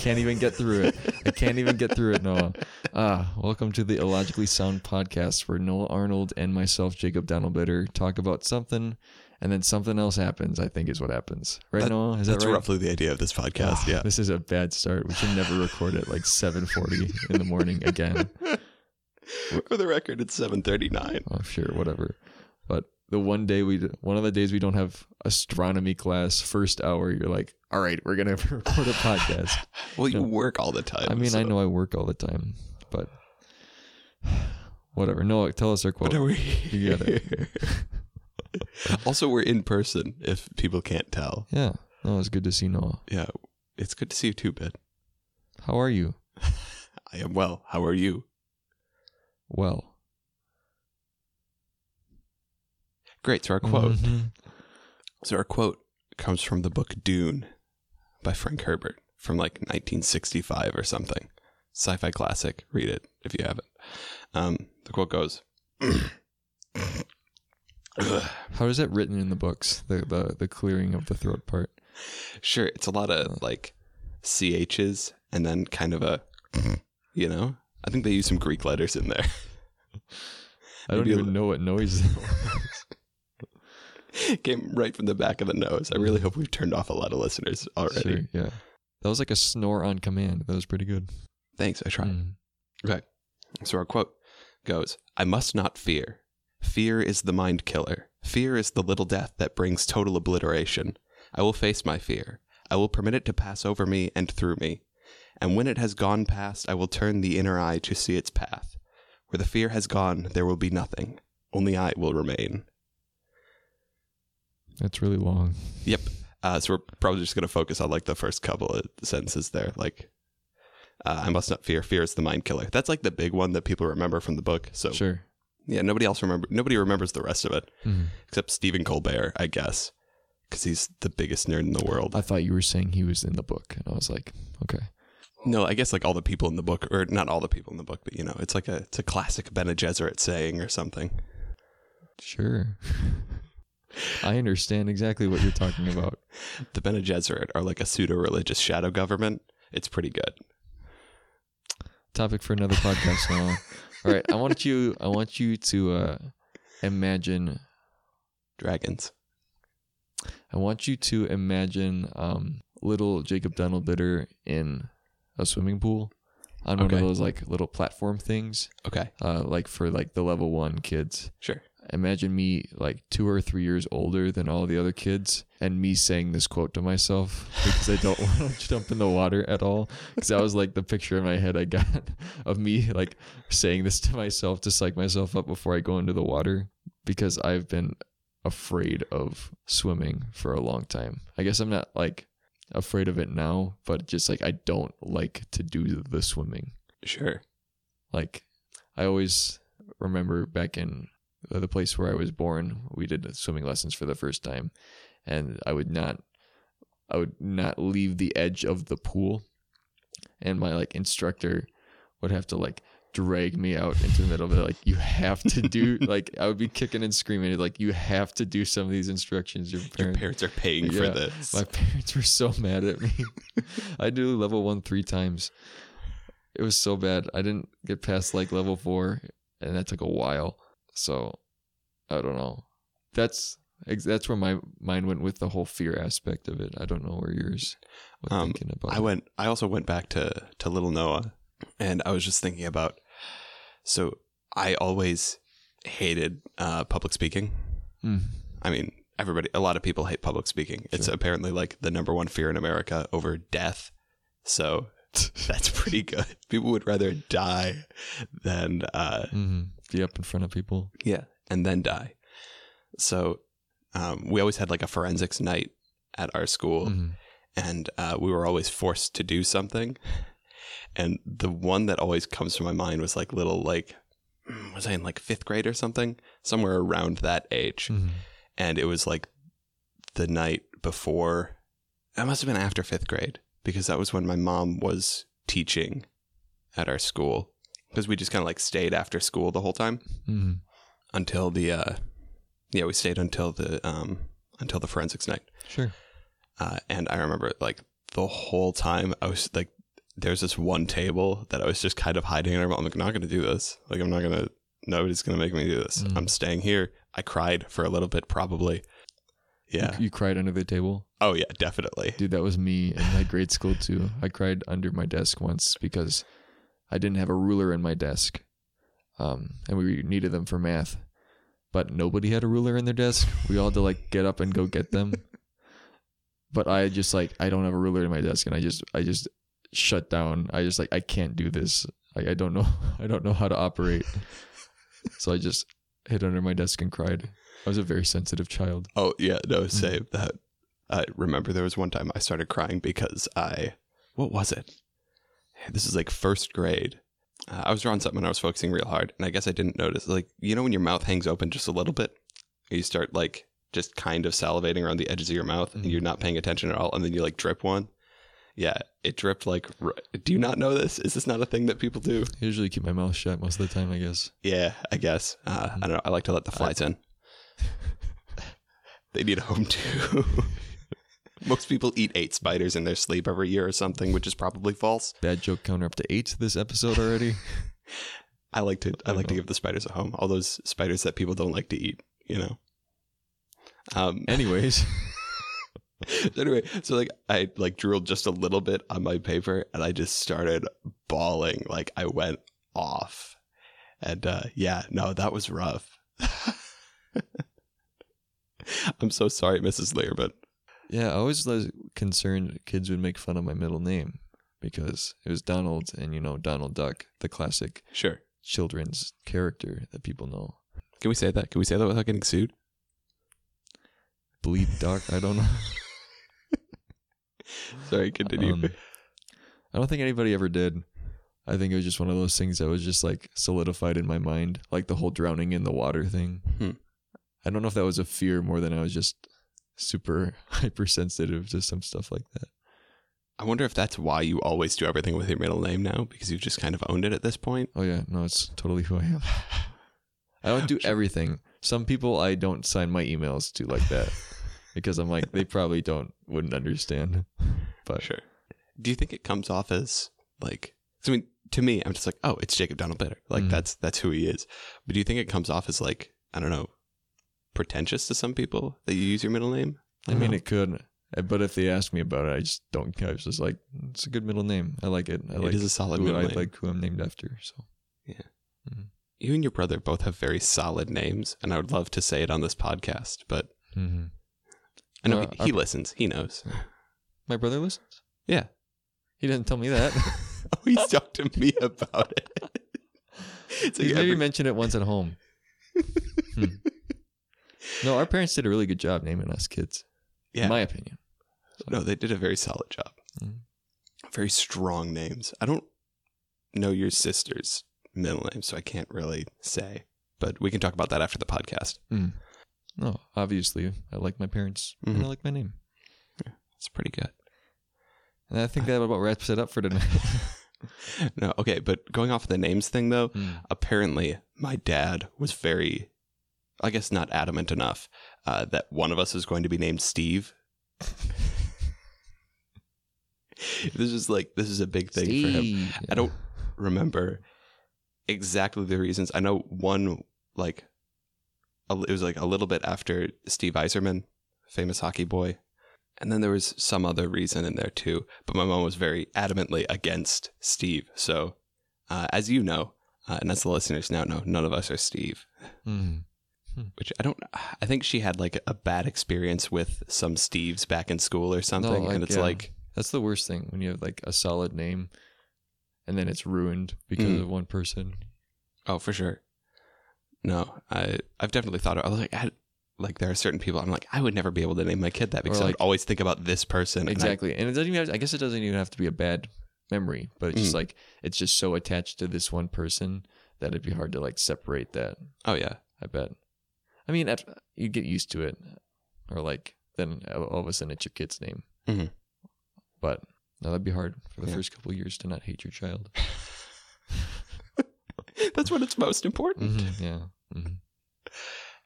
can't even get through it. I can't even get through it, Noah. Ah, welcome to the Illogically Sound podcast, where Noah Arnold and myself, Jacob Donald Bitter, talk about something, and then something else happens. I think is what happens, right, That- Noah? Is that That's right? roughly the idea of this podcast. Ah, yeah. This is a bad start. We should never record at like 7:40 in the morning again. For the record, it's 7:39. Oh, sure, whatever. But the one day we, one of the days we don't have astronomy class, first hour, you're like, all right, we're gonna record a podcast. Well, you No. work all the time. I mean, I know I work all the time, but whatever. Noah, tell us our quote. But are we? You got it. also, we're in person. If people can't tell, Yeah, no, it's good to see Noah. yeah, it's good to see you too, Ben. How are you? I am well. How are you? Well. Great. So our quote. Mhm. So our quote comes from the book Dune by Frank Herbert from like 1965 or something. Sci-fi classic. Read it if you haven't. Um, the quote goes. How is that written in the books? The the the clearing of the throat part. Sure, it's a lot of like chs and then kind of a, you know. I think they use some Greek letters in there. I don't Maybe even know what noise. Came right from the back of the nose. I really hope we've turned off a lot of listeners already. Sure, yeah. That was like a snore on command. That was pretty good. Thanks, I tried. Mm. Okay. So our quote goes I must not fear. Fear is the mind killer. Fear is the little death that brings total obliteration. I will face my fear. I will permit it to pass over me and through me. And when it has gone past, I will turn the inner eye to see its path. Where the fear has gone, there will be nothing. Only I will remain. That's really long. Yep. Uh, so we're probably just going to focus on like the first couple of sentences there. Like, uh, I must not fear. Fear is the mind killer. That's like the big one that people remember from the book. So Sure. yeah, nobody else remember. Nobody remembers the rest of it Mhm. except Stephen Colbert, I guess, because he's the biggest nerd in the world. I thought you were saying he was in the book, and I was like, okay. no, I guess like all the people in the book, or not all the people in the book, but you know, it's like a it's a classic Bene Gesserit saying or something. Sure. I understand exactly what you're talking about. The Bene Gesserit are like a pseudo religious shadow government. It's pretty good. Topic for another podcast now. All right, I want you I want you to uh imagine Dragons. I want you to imagine um little Jacob Donald Bitter in a swimming pool on one of those like little platform things, Okay, uh like for like the level 1 kids. sure. Imagine me like two or three years older than all the other kids and me saying this quote to myself because I don't want to jump in the water at all. Because that was like the picture in my head I got of me like saying this to myself to psych myself up before I go into the water because I've been afraid of swimming for a long time. I guess I'm not like afraid of it now, but just like I don't like to do the swimming. Sure. Like I always remember back in Uh, the place where I was born, we did swimming lessons for the first time, and I would not, I would not leave the edge of the pool, and my like instructor would have to like drag me out into the middle of it like you have to do like I would be kicking and screaming like you have to do some of these instructions your Your parents parents are paying for this. my parents were so mad at me. I did level one three times. It was so bad. I didn't get past like level four, and that took a while. So I don't know. That's that's where my mind went with the whole fear aspect of it. I don't know where yours was Um, thinking about. I it. went. I also went back to to Little Noah, and I was just thinking about. So I always hated uh, public speaking. Mm. I mean, everybody. A lot of people hate public speaking. It's apparently like the number one fear in America over death. So that's pretty good. People would rather die than uh, hmm Be up in front of people. yeah, and then die. So um, we always had like a forensics night at our school Mhm. and uh, we were always forced to do something. And the one that always comes to my mind was like little like mm, was I in like fifth grade or something, somewhere around that age, Mhm. and it was like the night before. That must have been after fifth grade because that was when my mom was teaching at our school because we just kind of like stayed after school the whole time Mhm. Until the uh yeah we stayed until the um until the forensics night Sure. uh, and I remember like the whole time I was like, there's this one table that I was just kind of hiding in. I'm like, not going to do this. Like, I'm not going to, nobody's going to make me do this. Mm. I'm staying here. I cried for a little bit, probably. Yeah. You, you cried under the table? Oh, yeah, definitely. Dude, that was me in my grade school too. I cried under my desk once because I didn't have a ruler in my desk. Um, and we needed them for math. But nobody had a ruler in their desk. We all had to like get up and go get them. but I just like I don't have a ruler in my desk and I just I just shut down. I just like I can't do this. I, I don't know I don't know how to operate. so I just hid under my desk and cried. I was a very sensitive child. Oh, yeah, no, same. That I remember there was one time I started crying because I, what was it? This is like first grade. Uh, I was drawing something and I was focusing real hard, and I guess I didn't notice. Like, you know, when your mouth hangs open just a little bit, you start like just kind of salivating around the edges of your mouth, and Mhm. you're not paying attention at all, and then you like drip one. Yeah, it dripped like. r- Do you not know this? Is this not a thing that people do? I usually keep my mouth shut most of the time, I guess. Yeah, I guess. Uh, I don't know. I like to let the flies in. they need a home too. Most people eat eight spiders in their sleep every year or something, which is probably false. Bad joke counter up to eight this episode already. I like to I like to give the spiders a home. All those spiders that people don't like to eat, you know. Um Anyways, so anyway, so like I like drooled just a little bit on my paper and I just started bawling. Like I went off. And uh yeah, no, that was rough. I'm so sorry, Mrs. Lear, but yeah, I always was concerned kids would make fun of my middle name because it was Donald, and you know Donald Duck, the classic sure. children's character that people know. Can we say that? Can we say that without getting sued? Bleed Duck. I don't know. Sorry, continue. Um, I don't think anybody ever did. I think it was just one of those things that was just like solidified in my mind, like the whole drowning in the water thing. Hmm. I don't know if that was a fear more than I was just super hypersensitive to some stuff like that. I wonder if that's why you always do everything with your middle name now because you've just kind of owned it at this point. Oh yeah, no, it's totally who I am. I don't do everything. Some people I don't sign my emails to like that because I'm like they probably don't wouldn't understand. But Sure. Do you think it comes off as like I mean, to me, I'm just like, oh, it's Jacob Donald Bitter. Like Mhm. that's that's who he is. But do you think it comes off as like I don't know, pretentious to some people that you use your middle name? I mean it could. uh, But if they ask me about it, I just don't. I was just like, it's a good middle name. I like it. I It like is a solid who middle I name. like who I'm named after. So yeah. you and your brother both have very solid names, and I would love to say it on this podcast, but mm-hmm. I know Uh, he, he our- listens. He knows. my brother listens. Yeah. He didn't tell me that. oh, he's talked to me about it. It's like he maybe every- mentioned it once at home. Hmm. No, our parents did a really good job naming us kids, yeah. in my opinion. No, they did a very solid job. Mhm. Very strong names. I don't know your sister's middle name, so I can't really say. But we can talk about that after the podcast. Mm. No, obviously, I like my parents and Mhm. I like my name. It's pretty good. And I think that about wraps it up for tonight. no, okay, but going off the names thing though, Mm. apparently my dad was very, I guess, not adamant enough uh, that one of us is going to be named Steve. this is like this is a big thing for him. Steve. I don't remember exactly the reasons. I know one like a, it was like a little bit after Steve Yzerman, famous hockey boy, and then there was some other reason in there too. But my mom was very adamantly against Steve. So, uh, as you know, uh, and as the listeners now know, none of us are Steve. Mm. Which I don't. I think she had like a bad experience with some Steves back in school or something, like, and it's yeah. like That's the worst thing when you have like a solid name and then it's ruined because Mm. of one person. Oh, for sure. No, I I've definitely thought. Of, I was like, I, like there are certain people. I'm like, I would never be able to name my kid that because I would always think about this person. and I- Exactly. And it doesn't even have, I guess it doesn't even have to be a bad memory, but it's just Mm. like it's just so attached to this one person that it'd be hard to like separate that. oh yeah, I bet. I mean, at, you get used to it, or like then all of a sudden it's your kid's name. Mhm. But no, that'd be hard for the Yeah. first couple of years to not hate your child. that's what it's most important. Mhm, yeah. hmm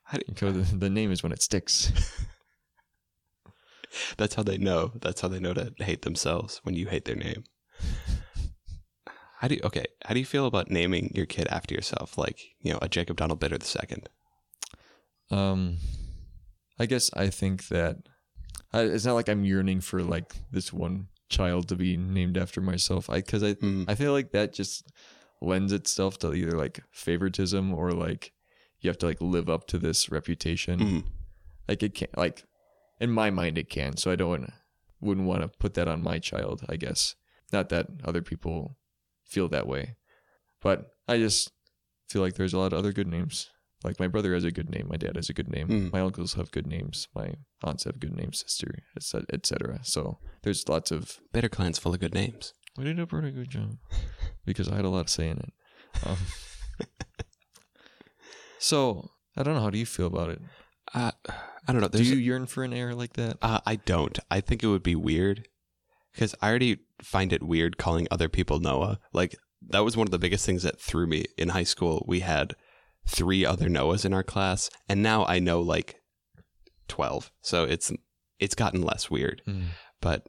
How do- Because the, the name is when it sticks. That's how they know. That's how they know to hate themselves when you hate their name. How do you okay? How do you feel about naming your kid after yourself, like you know a Jacob Donald Bitter the second? Um, I guess I think that I, it's not like I'm yearning for like this one child to be named after myself. I because I Mm. I feel like that just lends itself to either like favoritism or like you have to like live up to this reputation. Mhm. Like it can't like in my mind it can. So I don't wouldn't want to put that on my child. I guess not that other people feel that way, but I just feel like there's a lot of other good names. Like my brother has a good name, my dad has a good name, Mm. my uncles have good names, my aunts have good names, sister, etc. So there's lots of better Clan's full of good names. we did a pretty good job because I had a lot of say in it. Um, so I don't know. How do you feel about it? Uh, I don't know. Do There's you yearn for an air like that? Uh, I don't. I think it would be weird because I already find it weird calling other people Noah. Like that was one of the biggest things that threw me in high school. We had three other Noahs in our class, and now I know like twelve. So it's it's gotten less weird. But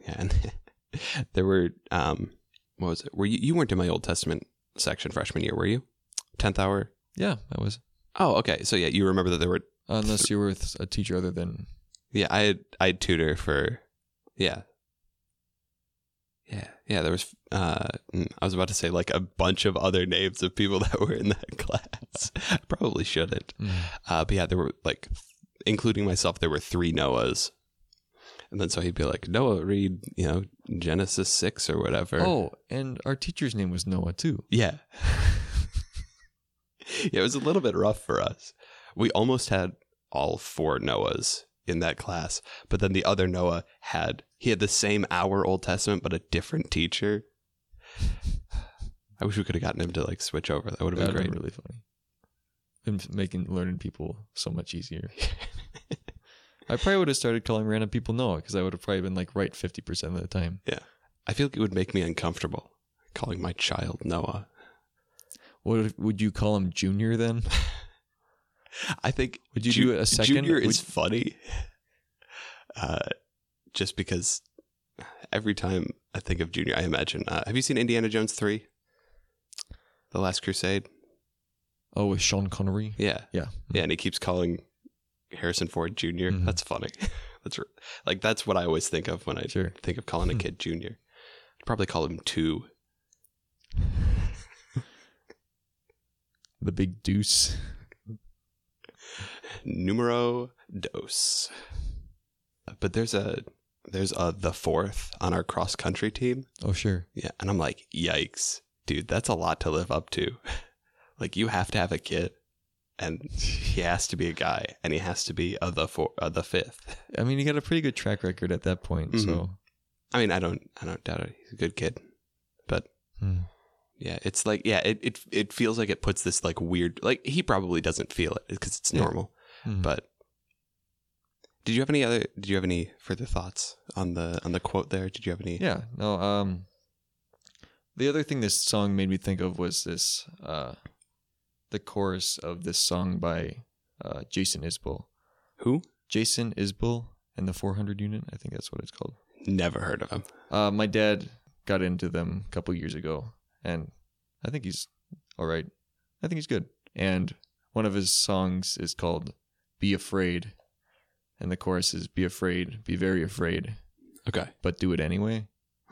yeah, and there were um, what was it? Were you you weren't in my Old Testament section freshman year? Were you? Tenth hour. Yeah, I was. Oh, okay. So yeah, you remember that there were Unless you were with a teacher other than Yeah, I had I had tutor for yeah. Yeah, yeah, there was uh mm, I was about to say like a bunch of other names of people that were in that class. Probably shouldn't. Uh but yeah, there were like including myself there were 3 Noahs. And then so he'd be like, "Noah, read, you know, Genesis 6 or whatever." Oh, and our teacher's name was Noah too. Yeah. yeah, it was a little bit rough for us. We almost had all four Noahs in that class, but then the other Noah had he had the same hour Old Testament but a different teacher. I wish we could have gotten him to like switch over. That would have been been great. really funny. And making learning people so much easier. I probably would have started calling random people Noah because I would have probably been like right fifty percent of the time. Yeah, I feel like it would make me uncomfortable calling my child Noah. What if- would you call him Junior then? I think Would you Ju- do a second? Junior Would- is funny, uh, just because every time I think of Junior, I imagine. Uh, have you seen Indiana Jones three, The Last Crusade? oh, with Sean Connery. Yeah, Yeah. yeah, and he keeps calling Harrison Ford Junior. Mhm. That's funny. that's r- like that's what I always think of when I Sure. think of calling a Hmm. kid Junior. I'd probably call him two. The big deuce. Numero dos. But there's a there's a the fourth on our cross country team. Oh, sure. Yeah, and I'm like, yikes, dude, that's a lot to live up to. like you have to have a kid, and he has to be a guy, and he has to be a the four, uh, the fifth. I mean, you got a pretty good track record at that point. So, Mhm. I mean, I don't I don't doubt it. He's a good kid, but Hmm. yeah, it's like yeah, it it it feels like it puts this like weird like he probably doesn't feel it because it's normal, Hmm. but. Did you have any other? Did you have any further thoughts on the on the quote there? Did you have any? Yeah, no. Um, the other thing this song made me think of was this, uh, the chorus of this song by uh, Jason Isbell. Who? Jason Isbell and the 400 Unit. I think that's what it's called. Never heard of him. Uh, my dad got into them a couple years ago, and I think he's all right. I think he's good. And one of his songs is called "Be Afraid," and the chorus is "Be afraid, be very afraid, Okay. but do it anyway."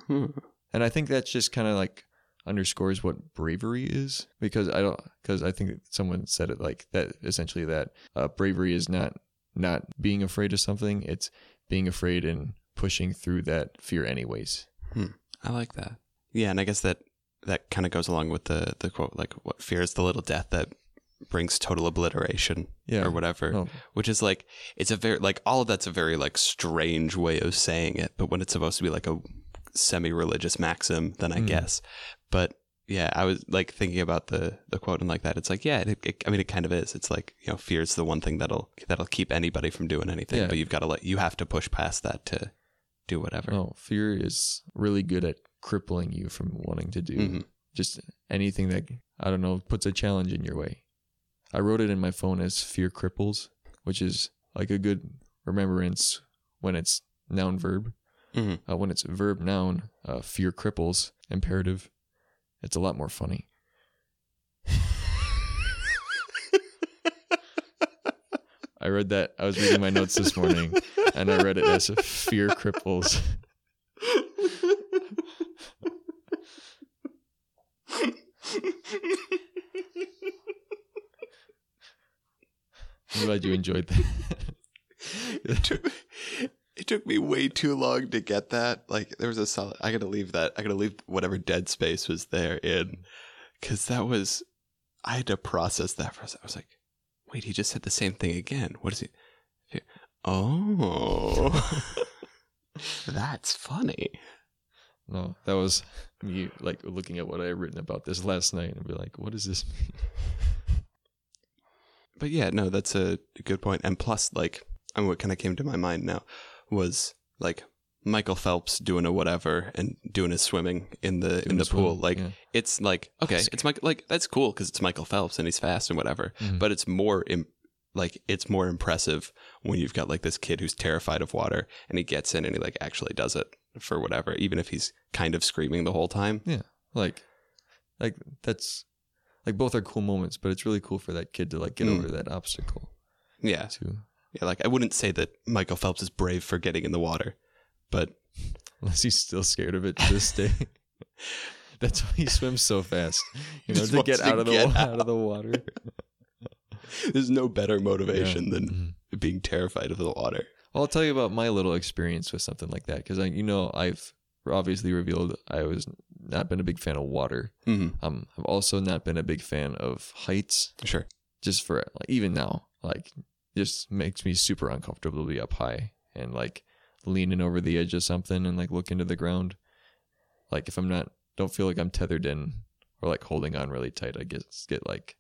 Hmm. And I think that's just kind of like underscores what bravery is because I don't because I think someone said it like that essentially that uh, bravery is not not being afraid of something it's being afraid and pushing through that fear anyways. I like that. Yeah, and I guess that that kind of goes along with the the quote, like "What fear is the little death that brings total obliteration," Yeah. or whatever. Oh, Which is like it's a very like all of that's a very like strange way of saying it, but when it's supposed to be like a semi-religious maxim, then I Mm. guess. But yeah, I was like thinking about the the quote and like that. It's like yeah, it, it, I mean it kind of is. It's like you know, fear is the one thing that'll that'll keep anybody from doing anything, Yeah. but you've got to let you have to push past that to do whatever. no, fear is really good at crippling you from wanting to do Mhm. just anything that I don't know puts a challenge in your way. I wrote it in my phone as fear cripples, which is like a good remembrance when it's noun verb. Mhm. Uh, when it's verb noun, uh, fear cripples imperative. It's a lot more funny. I read that. I was reading my notes this morning, and I read it as fear cripples. I'm glad you enjoyed that. it, took, it took me way too long to get that. Like there was a solid. I gotta leave that. I gotta leave whatever dead space was there in, because that was. I had to process that for a second. I was like, wait, he just said the same thing again. What is he? Oh, that's funny. No, that was me like looking at what I had written about this last night and be like, what does this mean? But yeah, no, that's a good point. And plus, like, and what kind of came to my mind now was like Michael Phelps doing a whatever and doing his swimming in the in Doing the swim, pool. Like, yeah. it's like okay, it's Mike. Like that's cool because it's Michael Phelps and he's fast and whatever. Mhm. But it's more Im- like it's more impressive when you've got like this kid who's terrified of water and he gets in and he like actually does it for whatever, even if he's kind of screaming the whole time. Yeah, like, like that's like both are cool moments, but it's really cool for that kid to like get Mm. over that obstacle Yeah, too. yeah. Like I wouldn't say that Michael Phelps is brave for getting in the water, but Unless he's still scared of it to this day. That's why he swims so fast. You know, to get to out of the get wa- out. out of the water. there's no better motivation Yeah. than Mhm. being terrified of the water. Well, I'll tell you about my little experience with something like that because I, you know, I've obviously revealed I was not been a big fan of water. Mm-hmm. Um, I've also not been a big fan of heights. Sure. Just for like even now, like just makes me super uncomfortable to be up high and like leaning over the edge of something and like look into the ground. Like if I'm not, don't feel like I'm tethered in or like holding on really tight, I guess get like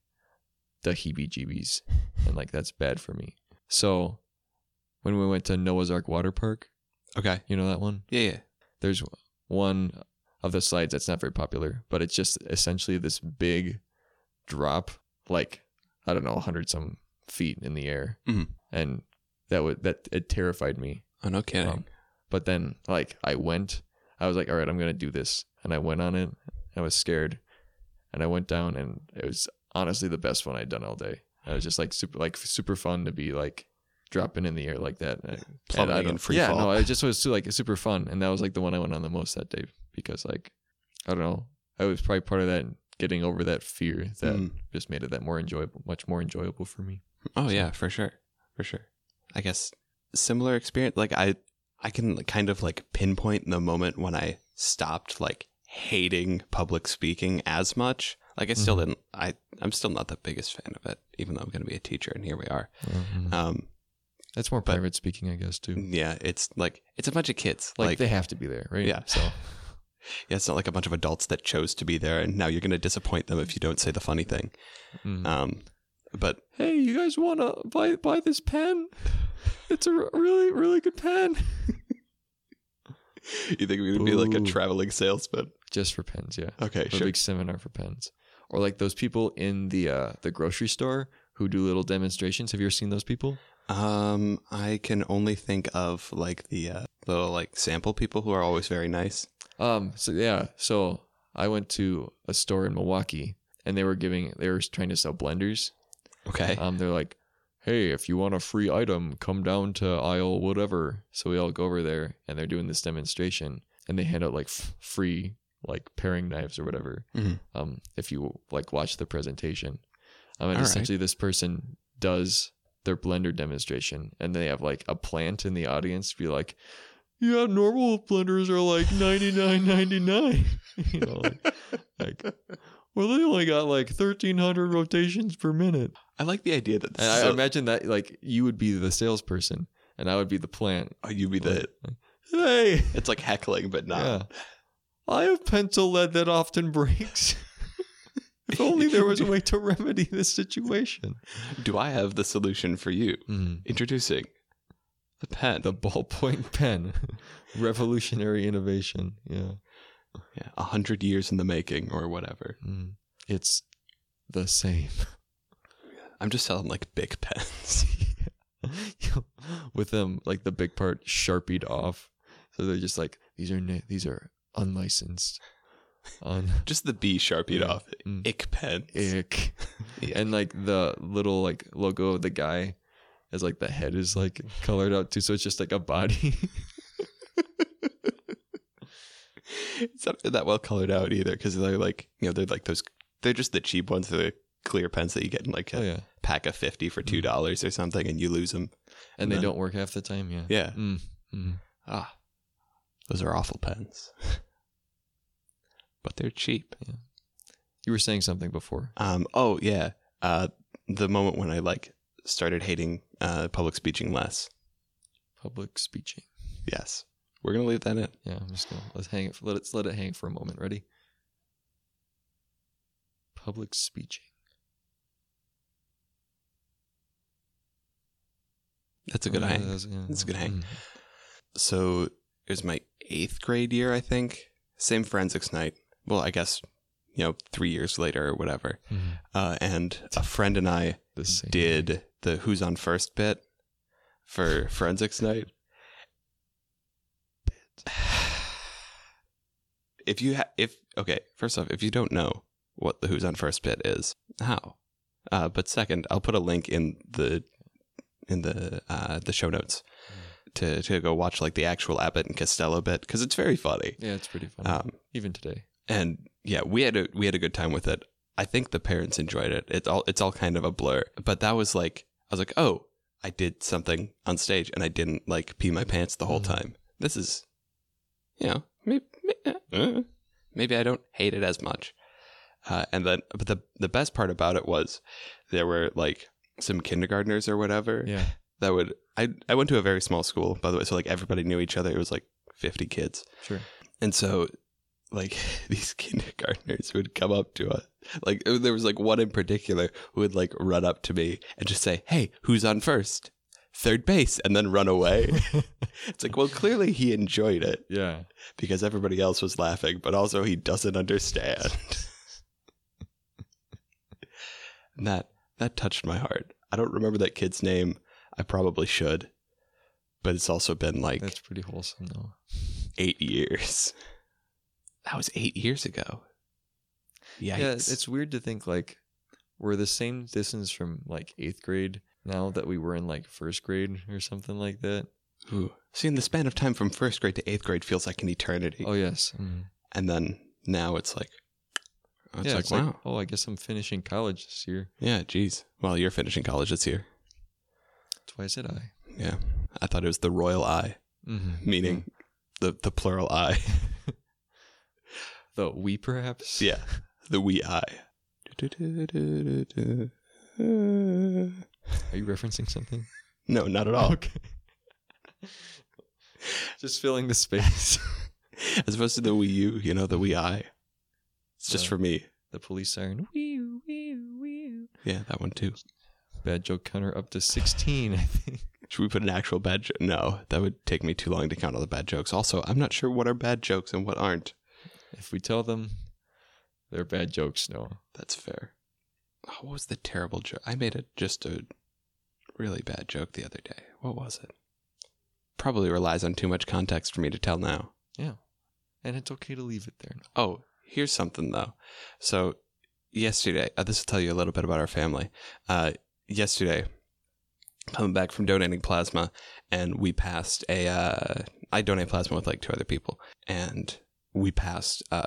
the heebie-jeebies, and like that's bad for me. So when we went to Noah's Ark Water Park, Okay. you know that one? Yeah, yeah. there's one of the slides that's not very popular, but it's just essentially this big drop, like I don't know, hundred some feet in the air, Mhm. and that would that it terrified me. Oh, no kidding. Um, but then like I went, I was like, all right, I'm gonna do this, and I went on it. I was scared, and I went down, and it was honestly the best one I'd done all day. I was just like super like super fun to be like dropping in the air like that. Plummeting and I free yeah, fall. no, it just was like super fun, and that was like the one I went on the most that day because like I don't know, I was probably part of that getting over that fear that Mm. just made it that more enjoyable, much more enjoyable for me. Oh yeah, for sure, for sure. I guess similar experience. Like I, I can kind of like pinpoint the moment when I stopped like hating public speaking as much. Like I still Mhm. didn't. I I'm still not the biggest fan of it, even though I'm going to be a teacher, and here we are. Mhm. Um, That's more but- private speaking, I guess, too. yeah, it's like it's a bunch of kids. Like, Like, they have to be there, right? Yeah. So yeah, it's not like a bunch of adults that chose to be there, and now you're going to disappoint them if you don't say the funny thing. mm. Um, but hey, you guys want to buy buy this pen? It's a really really good pen. you think we're going to be like a traveling salesman? Just for pens, yeah. Okay, a sure. big seminar for pens, or like those people in the uh, the grocery store who do little demonstrations. Have you ever seen those people? Um, I can only think of like the uh, little like sample people who are always very nice. Um. So yeah. So I went to a store in Milwaukee, and they were giving they were trying to sell blenders. Okay. Um. They're like, hey, if you want a free item, come down to aisle whatever. So we all go over there, and they're doing this demonstration, and they hand out like f- free like paring knives or whatever. Mhm. Um. If you like watch the presentation, um, and All right. essentially this person does their blender demonstration, and they have like a plant in the audience be like. Yeah, normal blenders are like ninety nine ninety nine. You know, like, like, well, they only got like thirteen hundred rotations per minute. I like the idea that this And is I imagine that like you would be the salesperson, and I would be the plant. oh, you'd be the. Like, hey, It's like heckling, but not. yeah, I have pencil lead that often breaks. if only there was a way to remedy this situation. Do I have the solution for you? Mm-hmm. Introducing the pen. The ballpoint pen, revolutionary innovation. Yeah, yeah, a hundred years in the making, or whatever. Mm. it's the same. I'm just selling like big pens. With them like the big part sharpied off. So they're just like these are na- these are unlicensed. On Just the B sharpied Yeah. off. Mm. Ick pens. ick. Yeah. And like the little like logo of the guy is like the head is like colored out too, so it's just like a body. it's not that well colored out either because they're like you know they're like those they're just the cheap ones they're the clear pens that you get in like a oh yeah. pack of 50 for two dollars or something and you lose them And they then- don't work half the time, yeah. yeah Mm. Mm. ah those are awful pens but they're cheap You were saying something before. um oh yeah uh the moment when i like started hating uh public speaking less Public speeching. yes we're gonna leave that in Yeah, I'm just gonna let's hang it. Let it let it hang for a moment. Ready? Public speeching. that's a good Uh, hang that's- yeah, That's a good hang. mm. so it was my eighth grade year i think same forensics night well i guess you know three years later or whatever Mhm. uh, and a friend and i did the who's on first bit for forensics night if you ha- if okay first off if you don't know what the who's on first bit is how uh, but second i'll put a link in the in the uh, the show notes to to go watch like the actual abbott and costello bit because it's very funny Yeah, it's pretty fun. um, Even today. and yeah, we had a we had a good time with it. I think the parents enjoyed it. It's all it's all kind of a blur. But that was like I was like, oh, I did something on stage and I didn't like pee my pants the whole Mhm. time. This is, you know, maybe maybe, maybe I don't hate it as much. Uh, and then, but the the best part about it was there were like some kindergartners or whatever Yeah. that would. I I went to a very small school by the way, so like everybody knew each other. It was like fifty kids. Sure. And so, like, these kindergartners would come up to us. Like, uh, there was like one in particular who would like run up to me and just say, Hey, who's on first? Third base, and then run away. it's like, well, clearly he enjoyed it Yeah. because everybody else was laughing, but also he doesn't understand. and that that touched my heart. I don't remember that kid's name. I probably should, but it's also been like That's pretty wholesome though. eight years. That was eight years ago. Yikes. Yeah, it's weird to think like we're the same distance from like eighth grade now that we were in like first grade or something like that. Ooh. See, in the span of time from first grade to eighth grade feels like an eternity. Oh yes. Mhm. And then now it's like, oh, it's yeah, like, it's wow. like, oh, I guess I'm finishing college this year. yeah, geez. Well, you're finishing college this year. That's why I said I. Yeah. I thought it was the royal I, Mm-hmm. meaning the, the plural eye. the we perhaps. yeah. The we I. Are you referencing something? No, not at all. Okay. Just filling the space. As opposed to the Wii U, you know, the wee I. It's just for me. the police siren. Wee wee wee. Yeah, that one too. Bad joke counter up to sixteen. I think. Should we put an actual bad joke? No, that would take me too long to count all the bad jokes. Also, I'm not sure what are bad jokes and what aren't. If we tell them they're bad jokes, no. That's fair. Oh, what was the terrible joke? I made a just a really bad joke the other day. What was it? Probably relies on too much context for me to tell now. Yeah. And it's okay to leave it there. Oh, here's something though. So, yesterday, uh, this will tell you a little bit about our family. Uh, yesterday, coming back from donating plasma, and we passed a. Uh, I donate plasma with like two other people, and we passed a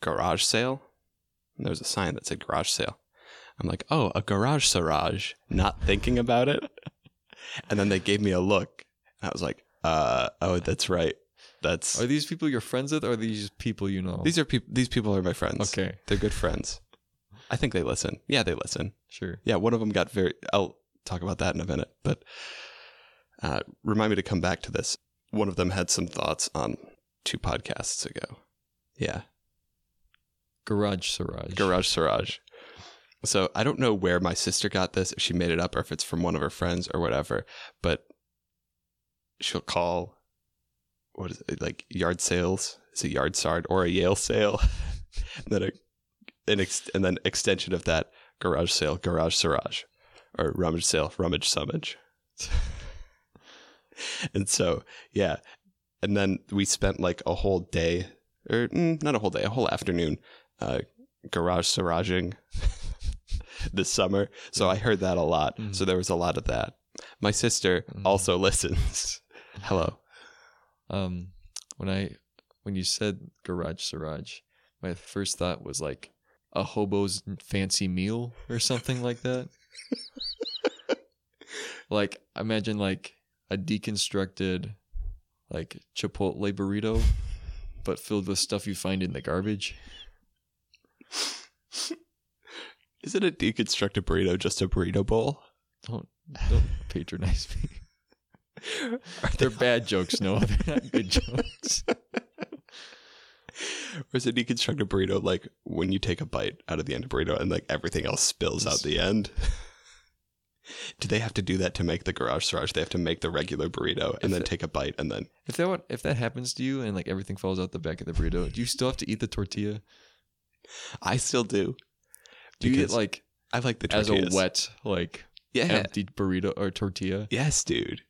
garage sale. And there was a sign that said garage sale. I'm like, oh, a garage sirage, not thinking about it. And then they gave me a look. And I was like, uh, oh, that's right. That's Are these people you're friends with or are these people you know? these are people. These people are my friends. Okay. they're good friends. I think they listen. Yeah, they listen. Sure. Yeah, one of them got very. I'll talk about that in a minute. But uh, remind me to come back to this. One of them had some thoughts on two podcasts ago. Yeah, Garage Siraj. Garage Siraj. So I don't know where my sister got this, if she made it up or if it's from one of her friends or whatever, but she'll call what is it like yard sales? Is it yard sard or a Yale sale? and then a, an ex, and then extension of that garage sale, garage siraj, or rummage sale, rummage summage. and so yeah, and then we spent like a whole day, or mm, not a whole day, a whole afternoon, uh, garage siraging this summer. So I heard that a lot. Mhm. So there was a lot of that. My sister Mhm. also listens. Hello. Um, when I when you said garage siraj, my first thought was like a hobo's fancy meal or something like that. like imagine like a deconstructed like chipotle burrito, but filled with stuff you find in the garbage. Is it a deconstructed burrito just a burrito bowl? Don't don't patronize me. They're bad jokes, no, they're not good jokes. Or is a deconstructed burrito like when you take a bite out of the end of burrito and like everything else spills out the end? do they have to do that to make the garage siraj? They have to make the regular burrito and If then it- take a bite and then If that what if that happens to you and like everything falls out the back of the burrito, do you still have to eat the tortilla? I still do. Do you get like I like the as a wet like yeah. empty burrito or tortilla? Yes, dude.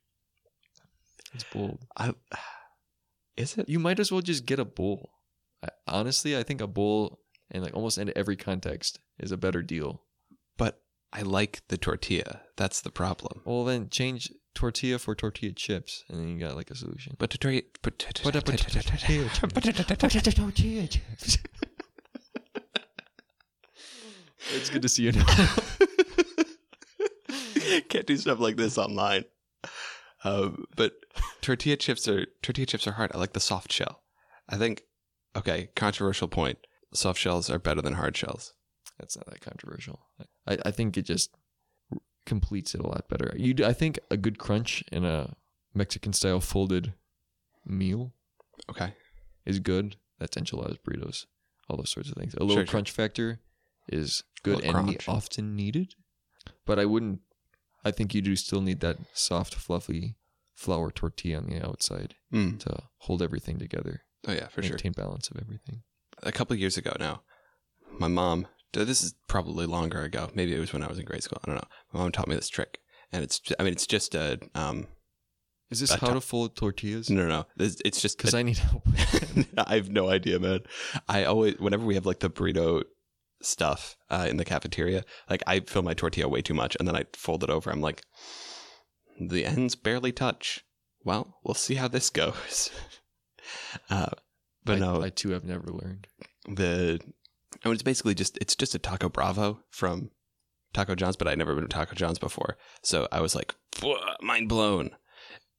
It's bold. I is it? You might as well just get a bowl. I, honestly, I think a bowl in like almost in every context is a better deal. I like the tortilla. That's the problem. Well, then change tortilla for tortilla chips, and then you got like a solution. But tortilla, but But- but- tortilla tortilla chips. It's good to see you now. Can't do stuff like this online. Um, but tortilla chips are tortilla chips are hard. I like the soft shell. I think okay, controversial point. Soft shells are better than hard shells. That's not that controversial. I, I think it just completes it a lot better. You, I think a good crunch in a Mexican style folded meal Okay. is good. That's enchiladas, burritos, all those sorts of things. A little Sure, sure. crunch factor is good and crunch. often needed, but I wouldn't. I think you do still need that soft, fluffy flour tortilla on the outside Mm. to hold everything together, Oh yeah, for sure. maintain balance of everything. A couple years ago now, my mom. So this is probably longer ago. Maybe it was when I was in grade school. I don't know. My mom taught me this trick, and it's. I mean, it's just a. Um, Is this A how to- to fold tortillas? no, no, no. It's, it's just Because I need help. I have no idea, man. I always, whenever we have like the burrito stuff uh, in the cafeteria, like I fill my tortilla way too much and then I fold it over. I'm like, the ends barely touch. Well, we'll see how this goes. Uh, but I, no, I too have never learned. the I mean, it's basically just it's just a taco bravo from Taco John's, but I'd never been to Taco John's before, so I was like, mind blown.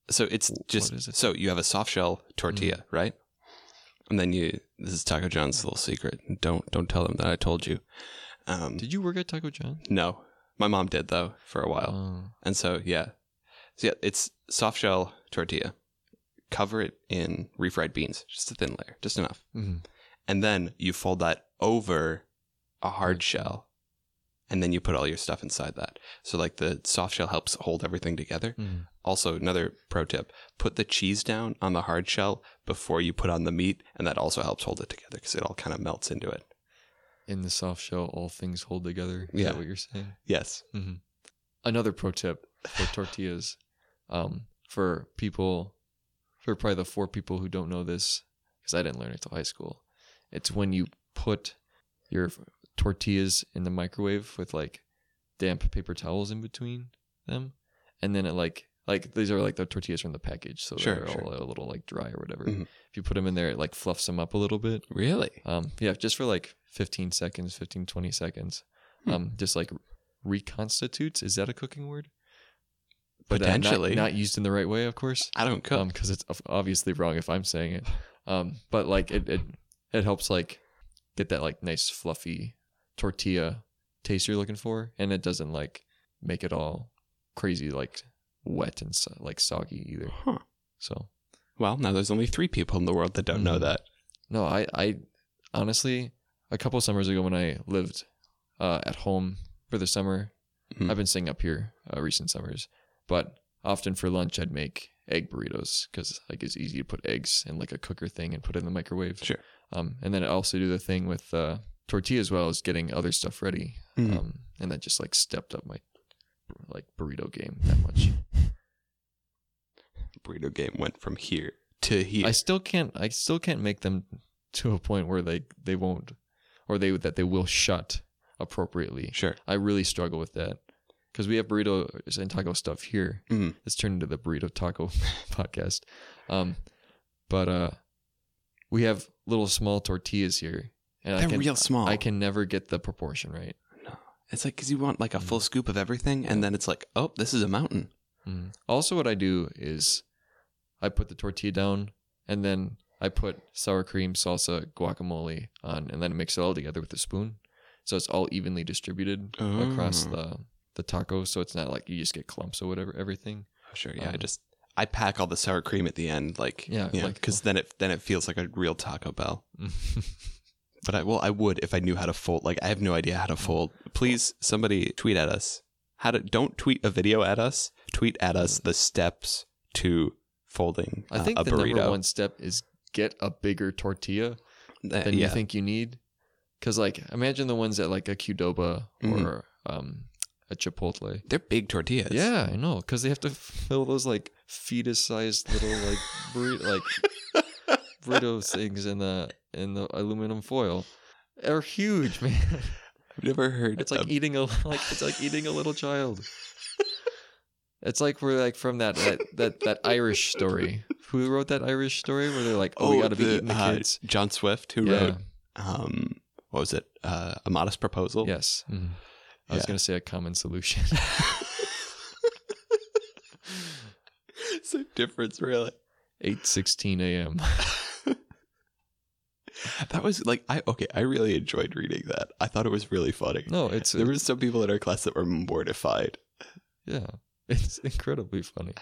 So it's just it? so you have a soft shell tortilla, right? And then you this is Taco John's little secret. Don't don't tell them that I told you. Um, Did you work at Taco John? no, my mom did though for a while, Oh. and so yeah, so yeah, it's soft shell tortilla. Cover it in refried beans, just a thin layer, just enough Mhm. and then you fold that over a hard shell and then you put all your stuff inside that so like the soft shell helps hold everything together Mhm. also another pro tip put the cheese down on the hard shell before you put on the meat and that also helps hold it together because it all kind of melts into it In the soft shell, all things hold together. Is Yeah. that what you're saying? yes hmm Another pro tip for tortillas, um, for people, for probably the four people who don't know this, because I didn't learn it till high school. It's when you put your tortillas in the microwave with like damp paper towels in between them, and then it like like these are like the tortillas from the package, so Sure, they're sure. all a little like dry or whatever. Mhm. If you put them in there, it like fluffs them up a little bit. really Um, yeah, just for like 15 seconds, 15, 20 seconds. Hmm. Um, just like reconstitutes. Is that a cooking word? But, uh, not- potentially not, used in the right way, of course. i don't cook Um, because it's obviously wrong if I'm saying it. Um, but like it, it, it helps like get that like nice fluffy tortilla taste you're looking for, and it doesn't like make it all crazy like wet and so, like soggy either. Huh. So well now there's only three people in the world that don't know Mhm. that No, I, I honestly, a couple summers ago when I lived uh, at home for the summer, Mhm. I've been staying up here uh, recent summers, but often for lunch I'd make egg burritos because like it's easy to put eggs in like a cooker thing and put it in the microwave. Sure. Um, and then I also do the thing with uh, tortilla as well as getting other stuff ready. Mhm. Um, and that just like stepped up my like burrito game that much. burrito game went from here to here. I still can't. I still can't make them to a point where they they won't, or they that they will shut appropriately. sure. I really struggle with that because we have burritos and taco stuff here. Mhm. It's turned into the burrito taco podcast. Um, but uh, we have little small tortillas here, and I They're can, real small. I can never get the proportion right. No, it's like because you want like a Mm. full scoop of everything, and then it's like, oh, this is a mountain. Mm. Also, what I do is I put the tortilla down and then I put sour cream, salsa, guacamole on, and then mix it all together with a spoon, so it's all evenly distributed across Oh. the the taco. So it's not like you just get clumps or whatever. Everything. Sure, yeah. I Um, just I pack all the sour cream at the end, like Yeah, yeah, like- because then it then it feels like a real Taco Bell. But I well, I would if I knew how to fold. Like I have no idea how to fold. Please, somebody tweet at us. How to don't tweet a video at us. Tweet at us the steps to folding I uh, think a the burrito. number one step is get a bigger tortilla Uh, than yeah, you think you need. Because like imagine the ones at like a Qdoba Mhm. or um, a Chipotle. they're big tortillas. Yeah, I know, because they have to fill those like fetus-sized little like burrito, like burrito things in the in the aluminum foil. They're huge, man. I've never heard. It's like of- eating a like it's like eating a little child. It's like we're like from that that that, that Irish story. Who wrote that Irish story where they're like, "Oh, we got to be eating the uh, kids." John Swift, who Yeah. wrote um, what was it? Uh, a Modest Proposal. Yes. Mhm. I was Yeah. gonna say a common solution. Same difference, really. Eight sixteen a.m. That was like I okay. I really enjoyed reading that. I thought it was really funny. No, it's There were some people in our class that were mortified. yeah, it's incredibly funny.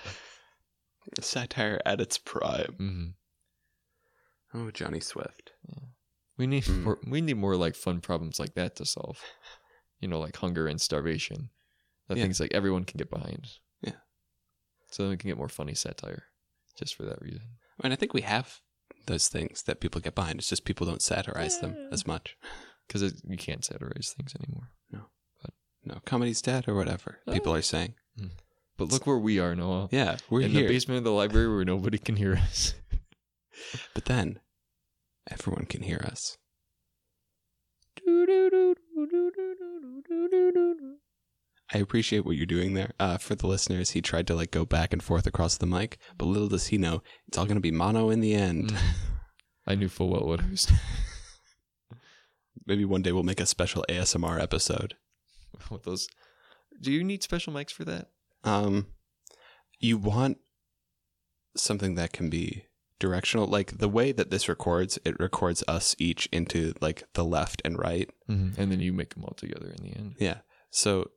Satire at its prime. hmm Oh, Johnny Swift. We need Mm. more, we need more like fun problems like that to solve. You know, like hunger and starvation. The Yeah. things like everyone can get behind. Yeah. So then we can get more funny satire, just for that reason. I mean, I think we have those things that people get behind. It's just people don't satirize them as much. Because you can't satirize things anymore. No, but no comedy's dead or whatever oh. people are saying. Mm. But look where we are, Noah. Yeah, we're in here. the basement of the library where nobody can hear us. But then everyone can hear us. I appreciate what you're doing there. Uh, for the listeners, he tried to like go back and forth across the mic, but little does he know, it's all going to be mono in the end. Mm. I knew full well what I was Maybe one day we'll make a special ASMR episode. with those. Do you need special mics for that? Um, you want something that can be directional, like the way that this records. It records us each into like the left and right. Mm-hmm. And then you make them all together in the end. Yeah. So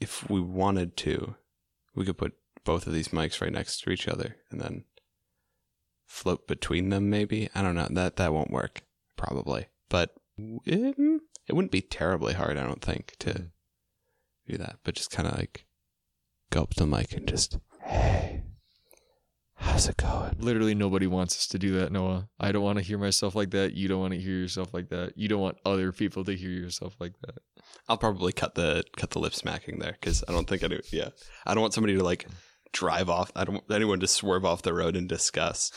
if we wanted to, we could put both of these mics right next to each other and then float between them maybe. I don't know. That that won't work probably. But it, it wouldn't be terribly hard, I don't think, to Mhm. do that. But just kind of like go up the mic and just, "Hey, how's it going?" Literally nobody wants us to do that, Noah. I don't want to hear myself like that. You don't want to hear yourself like that. You don't want other people to hear yourself like that. I'll probably cut the cut the lip smacking there because I don't think I do. Yeah, I don't want somebody to like drive off. I don't want anyone to swerve off the road in disgust.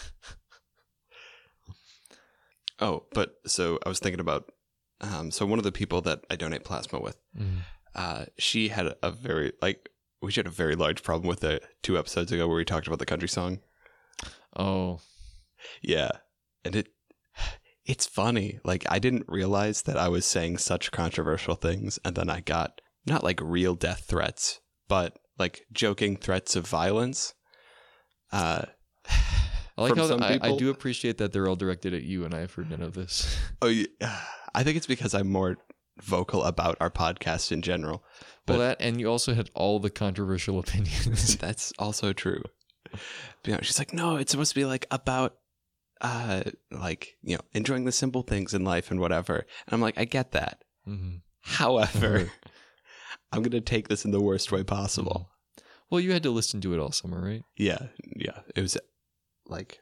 Oh, but so I was thinking about. Um, so one of the people that I donate plasma with, uh, she had a very like we had a very large problem with it two episodes ago where we talked about the country song. Oh, Yeah, and it it's funny. Like I didn't realize that I was saying such controversial things, and then I got not like real death threats, but like joking threats of violence. Uh, I like how some I, I do appreciate that they're all directed at you, and I've heard none of this. oh, yeah, I think it's because I'm more vocal about our podcast in general. well, that and you also had all the controversial opinions. That's also true. You know, she's like, no, it's supposed to be like about, uh, like you know, enjoying the simple things in life and whatever. And I'm like, I get that. hmm However, I'm gonna take this in the worst way possible. Well, you had to listen to it all summer, right? Yeah, yeah. It was like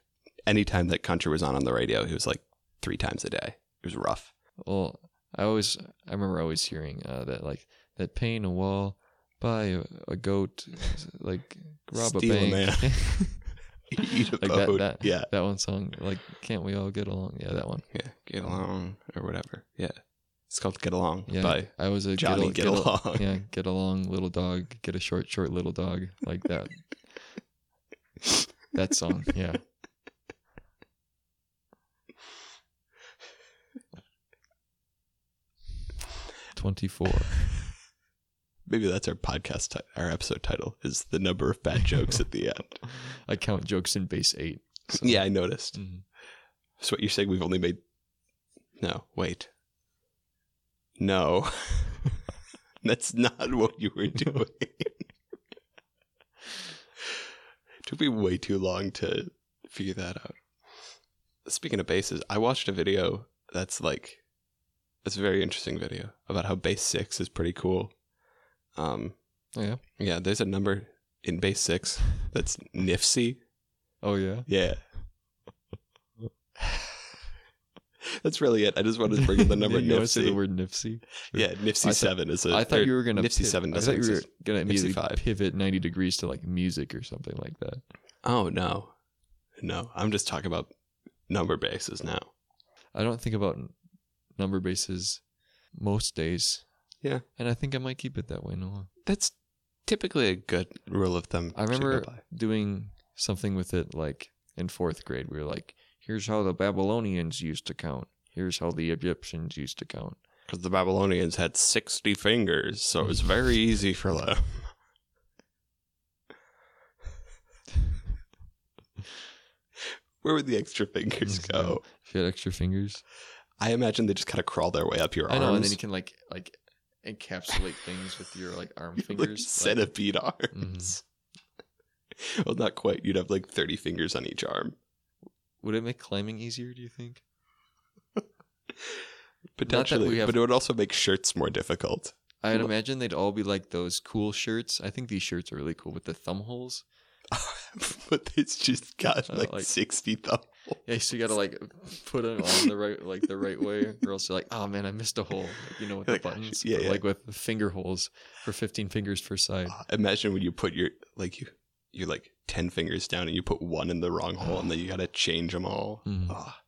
anytime that country was on on the radio, it was like three times a day. It was rough. Well, I always I remember always hearing uh, that like that paint a wall, buy a, a goat, like rob Steal a bank. man. Eat a like boat. that, that, yeah. that one song. Like, can't we all get along? Yeah, that one. Yeah. Get um, along or whatever. Yeah. It's called Get Along Yeah, by I was a Johnny get, Get, al- get al- Along. yeah, get along, little dog. Get a short, short little dog. Like that. that song. Yeah. Twenty-four. Maybe that's our podcast, ti- our episode title is the number of bad jokes at the end. I count jokes in base eight. so- Yeah, I noticed. Mhm. So what you're saying? We've only made. No, wait. No, that's not what you were doing. Took me way too long to figure that out. Speaking of bases, I watched a video that's like, it's a very interesting video about how base six is pretty cool. Um, yeah. yeah, there's a number in base six that's nifsy. Oh yeah. Yeah. That's really it. I just wanted to bring up the number you say the word Nipsey. Yeah, thought- seven is a. I thought you were gonna Nipsey piv- seven I thought you were gonna immediately five. pivot ninety degrees to like music or something like that. Oh no, no. I'm just talking about number bases now. I don't think about number bases most days. Yeah. and I think I might keep it that way. Noah. That's typically a good rule of thumb. I remember doing something with it like in fourth grade. We were like, "Here's how the Babylonians used to count. Here's how the Egyptians used to count." because the Babylonians had sixty fingers, so it was very easy for them. Where would the extra fingers go? If you had extra fingers, I imagine they just kind of crawl their way up your I arms. know, and then you can like like encapsulate things with your like arm like fingers. like- centipede arms. Well, not quite. You'd have like 30 fingers on each arm. would it make climbing easier? Do you think? Potentially. have- But it would also make shirts more difficult. I'd Well- imagine they'd all be like those cool shirts. I think these shirts are really cool with the thumb holes. but it's just got Uh, like, like- 60 thumb. Yeah, so you gotta like put it on the right, like the right way, or else you're like, oh man, I missed a hole. You know, with the Like, buttons, yeah, yeah. like with finger holes for 15 fingers per side. Ah, Imagine when you put your, like, you, you're like 10 fingers down and you put one in the wrong hole and then you got to change them all. Mhm. Ah,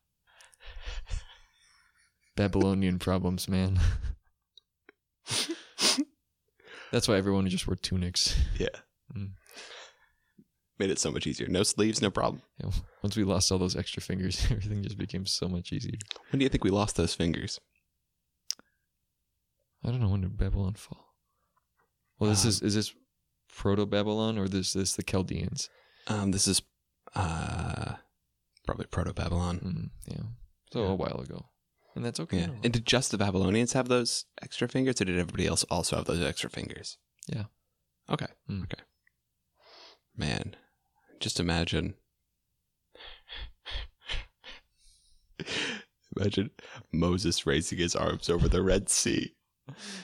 Babylonian problems, man. That's why everyone just wore tunics. yeah. Mm. Made it so much easier. No sleeves, no problem. Know, once we lost all those extra fingers, everything just became so much easier. When do you think we lost those fingers? I don't know when did Babylon fall. Well, this Um, is is this proto Babylon or this this the Chaldeans? Um, this is uh, probably Proto Babylon. Mm, yeah, so Yeah. a while ago, and that's okay. Yeah. And did just the Babylonians have those extra fingers, or did everybody else also have those extra fingers? Yeah. Okay. Mm. Okay. Man, just imagine. imagine Moses raising his arms over the Red Sea.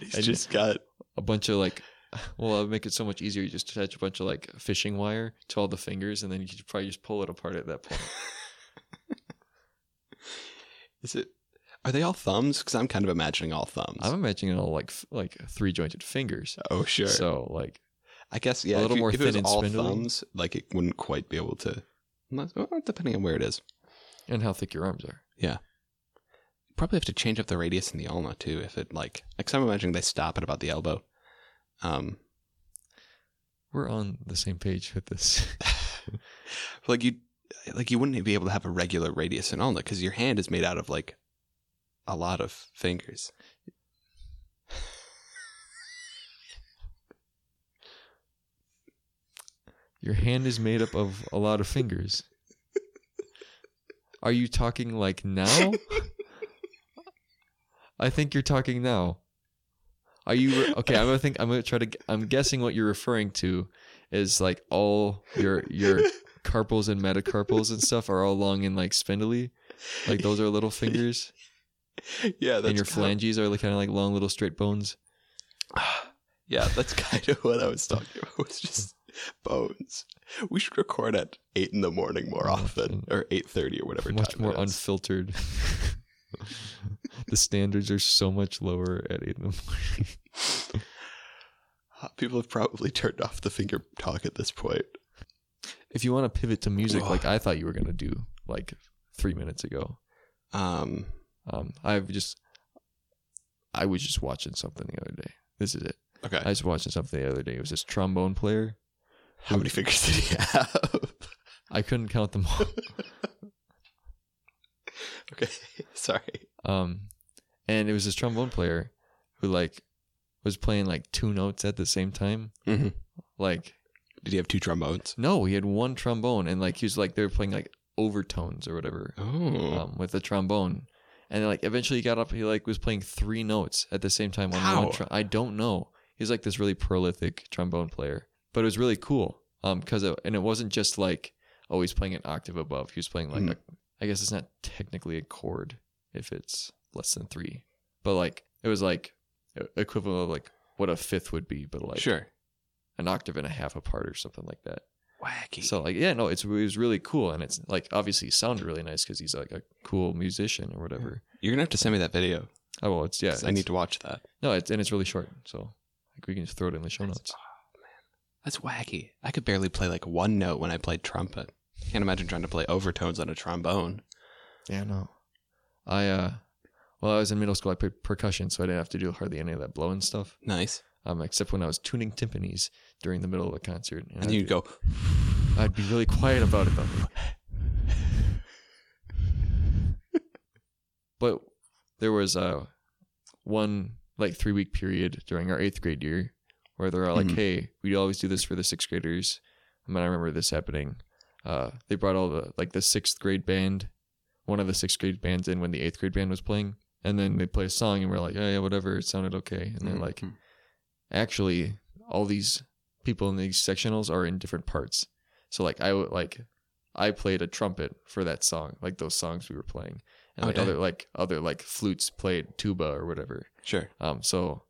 He's And- just got. a bunch of like well i'll make it so much easier you just attach a bunch of like fishing wire to all the fingers and then you could probably just pull it apart at that point Is it? Are they all thumbs? Because I'm kind of imagining all thumbs. i'm imagining all like like three jointed fingers oh sure. so like I guess yeah. A little you- more if it was thin and all spindly. thumbs, like it wouldn't quite be able to. well, Depending on where it is, and how thick your arms are Yeah. probably have to change up the radius in the ulna too. If it like, like I'm imagining they stop at about the elbow. Um, we're on the same page with this like you, like you wouldn't be able to have a regular radius in ulna because your hand is made out of like a lot of fingers. Your hand is made up of a lot of fingers. Are you talking like now? I think you're talking now. Are you re- okay i'm gonna think i'm gonna try to I'm guessing what you're referring to is like all your your carpals and metacarpals and stuff are all long and like spindly? Like those are little fingers? Yeah, that's and your phalanges are like kind of like long little straight bones? Yeah, that's kind of what I was talking about. Was just bones. We should record at eight in the morning more often, or eight thirty or whatever. much more unfiltered the standards are so much lower at eight in the morning People have probably turned off the finger talk at this point. If you want to pivot to music, like I thought you were gonna do, like three minutes ago, Um, um, I've just, I was just watching something the other day. This is it. okay. I was watching something the other day. It was this trombone player. How many fingers did he have? I couldn't count them all. okay. Sorry. Um, and it was this trombone player who like was playing like two notes at the same time. Mm-hmm. Like, Did he have two trombones? no, he had one trombone, and like he was like they were playing like overtones or whatever Oh. um, with the trombone. And like eventually he got up, he like was playing three notes at the same time on How? one. Tr- I don't know. He's like this really prolific trombone player, but it was really cool. Um, because it, and it wasn't just like oh he's playing an octave above. He was playing like Hmm. a, I guess it's not technically a chord if it's less than three, but like it was like equivalent of like what a fifth would be, but like sure. an octave and a half apart or something like that. Wacky. So like yeah, no, it's it was really cool, and it's like obviously he sounded really nice because he's like a cool musician or whatever. You're gonna have to send me that video. Oh well, it's yeah, 'cause I need to watch that. no, it's and it's really short, so like we can just throw it in the show notes. That's wacky. I could barely play like one note when I played trumpet. Can't imagine trying to play overtones on a trombone. Yeah, no, I uh, well, I was in middle school. I played percussion, so I didn't have to do hardly any of that blowing stuff. Nice. Um, except when I was tuning timpanis during the middle of a concert, and, And you'd go, I'd be really quiet about it though. But there was uh one like three week period during our eighth grade year where they're all like, Mhm. "Hey, we always do this for the sixth graders." I mean, I remember this happening. Uh, they brought all the like the sixth grade band, one of the sixth grade bands in when the eighth grade band was playing, and then they play a song, and we're like, "Yeah, yeah, whatever, it sounded okay." And they're like, Mhm. actually all these people in these sectionals are in different parts. So like I would like I played a trumpet for that song, like those songs we were playing. And Oh, like other like other like flutes played tuba or whatever. sure. Um so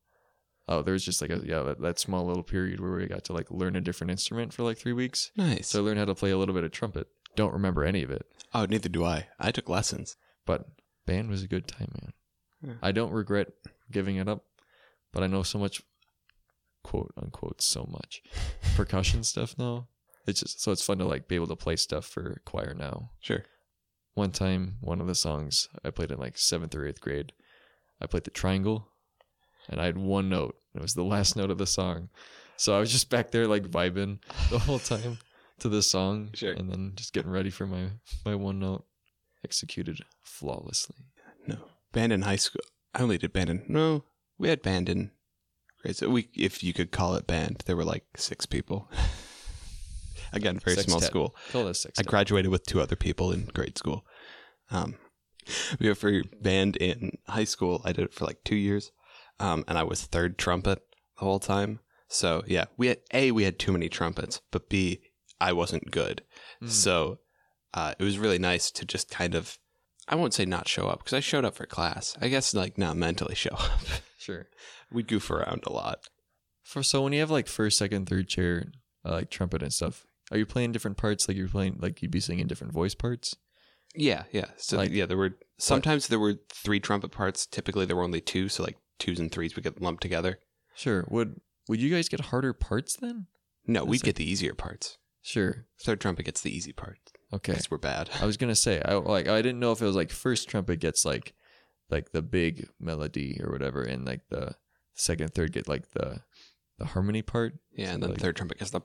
oh there's just like a yeah, that, that small little period where we got to like learn a different instrument for like three weeks. Nice. So I learned how to play a little bit of trumpet. Don't remember any of it. oh, neither do I. I took lessons. But band was a good time, man. Yeah. I don't regret giving it up, but I know so much, quote unquote, so much percussion stuff now. It's just so it's fun to like be able to play stuff for choir now. Sure. One time, one of the songs I played in like seventh or eighth grade, I played the triangle, and I had one note. It was the last note of the song, so I was just back there like vibing the whole time to the song, Sure. and then just getting ready for my my one note, executed flawlessly. No. Band in high school. I only did band in. No, we had band in grade. So we, if you could call it band, there were like six people. Again, very small Sextet. school. Call six. I graduated with two other people in grade school. Um, we were for band in high school. I did it for like two years, um, and I was third trumpet the whole time. So yeah, we had a we had too many trumpets, but b I wasn't good. Mm. So uh, it was really nice to just kind of I won't say not show up because I showed up for class. I guess like not mentally show up. Sure. We'd goof around a lot. For so when you have like first, second, third chair, uh, like trumpet and stuff, are you playing different parts? Like you're playing, like you'd be singing different voice parts. Yeah, yeah. So Like- yeah, there were sometimes there were three trumpet parts. Typically there were only two, so like twos and threes would get lumped together. Sure. Would would you guys get harder parts then? No, we'd get the easier parts. Sure. Third trumpet gets the easy part. Okay. Because we're bad. I was gonna say I like I didn't know if it was like first trumpet gets like like the big melody or whatever, and like the second, third get like the the harmony part. Yeah, and then like- third trumpet gets the.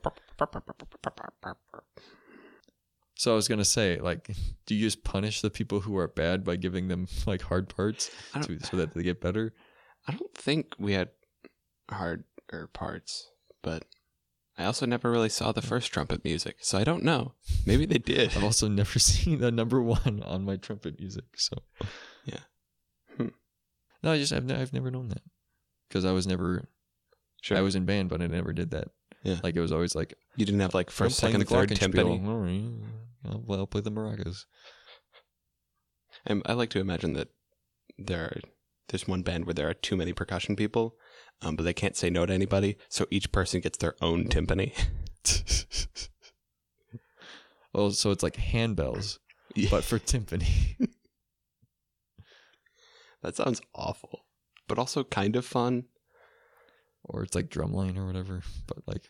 So I was gonna say like, do you just punish the people who are bad by giving them like hard parts to, so that they get better? I don't think we had harder parts, but I also never really saw the first trumpet music, so I don't know. Maybe they did. I've also never seen the number one on my trumpet music. So Yeah. Hmm. No, I just I've, ne- I've never known that because I was never Sure. I was in band, but I never did that. Yeah. Like it was always like you didn't have like first, second, third the glockenspiel. timpani. All right. I'll, well, I'll play the maracas. And I like to imagine that there are, there's one band where there are too many percussion people, um, but they can't say no to anybody, so each person gets their own timpani. well, so it's like handbells, Yeah. but for timpani. That sounds awful, but also kind of fun. or it's like drumline or whatever. But like,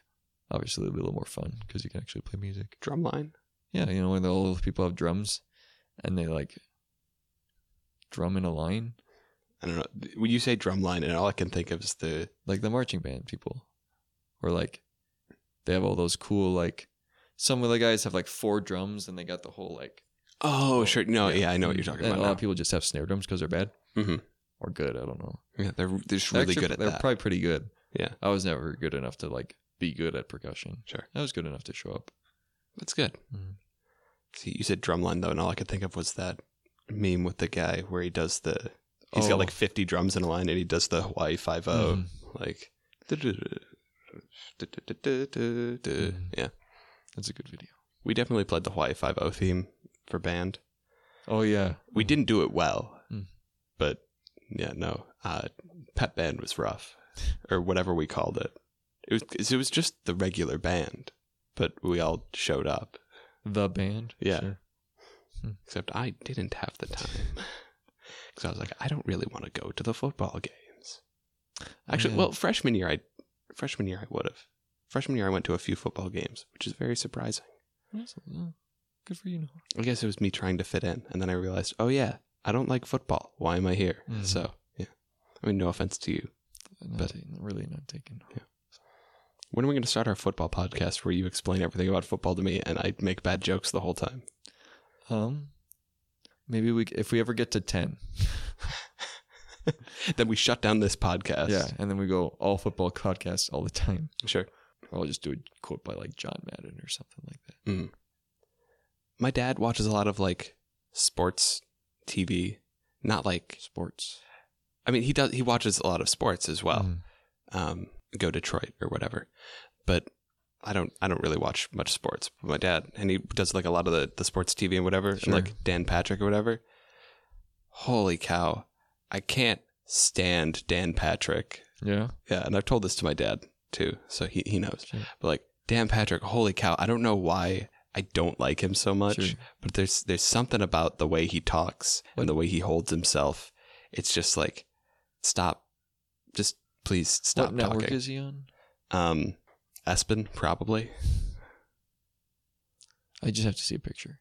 obviously, it'll be a little more fun because you can actually play music. Drumline. Yeah, you know when all those people have drums, and they like drum in a line, I don't know. When you say drumline, and all I can think of is the like the marching band people, or like they have all those cool like. Some of the guys have like four drums, and they got the whole like. oh sure no yeah, I know what you're talking and about A lot now. of people just have snare drums because they're bad Mhm. or good. I don't know. Yeah, they're they're just really actually- good at They're that. probably pretty good. Yeah. I was never good enough to like be good at percussion. Sure. I was good enough to show up. That's good. Mhm. See, you said drumline though, and all I could think of was that meme with the guy where he does the. He's Oh. got like 50 drums in a line, and he does the Hawaii Five O, Mhm. like. Mhm. Yeah, That's a good video. we definitely played the Hawaii Five O theme for band. Oh yeah. We didn't do it well, Mm. but yeah, no. Uh, pep band was rough, or whatever we called it. It was it was just the regular band, but we all showed up. The band. Yeah. Sure. Except I didn't have the time because I was like, I don't really want to go to the football games. Actually, Yeah. well, freshman year I freshman year I would have. Freshman year I went to a few football games, which is very surprising. Good for you. Noah. I guess it was me trying to fit in, and then I realized, oh yeah, I don't like football. Why am I here? Mhm. So yeah, I mean, no offense to you. Not But- taken- really not taken. When are we going to start our football podcast where you explain everything about football to me and I make bad jokes the whole time? Um, maybe we if we ever get to ten. then we shut down this podcast. Yeah, and then we go all football podcasts all the time. sure. Or I'll just do a quote by like John Madden or something like that. Mm. My dad watches a lot of like sports TV, not like Sports. I mean he does he watches a lot of sports as well. Mhm. Um, go Detroit or whatever, but I don't I don't really watch much sports. But my dad and he does like a lot of the the sports TV and whatever, Sure. and like Dan Patrick or whatever. Holy cow! I can't stand Dan Patrick. Yeah. Yeah, and I've told this to my dad too, so he he knows. Sure. But like Dan Patrick, holy cow! I don't know why I don't like him so much, Sure. but there's there's something about the way he talks What- and the way he holds himself. It's just like, stop, just please stop what network talking. is he on? um, ESPN probably. I just have to see a picture.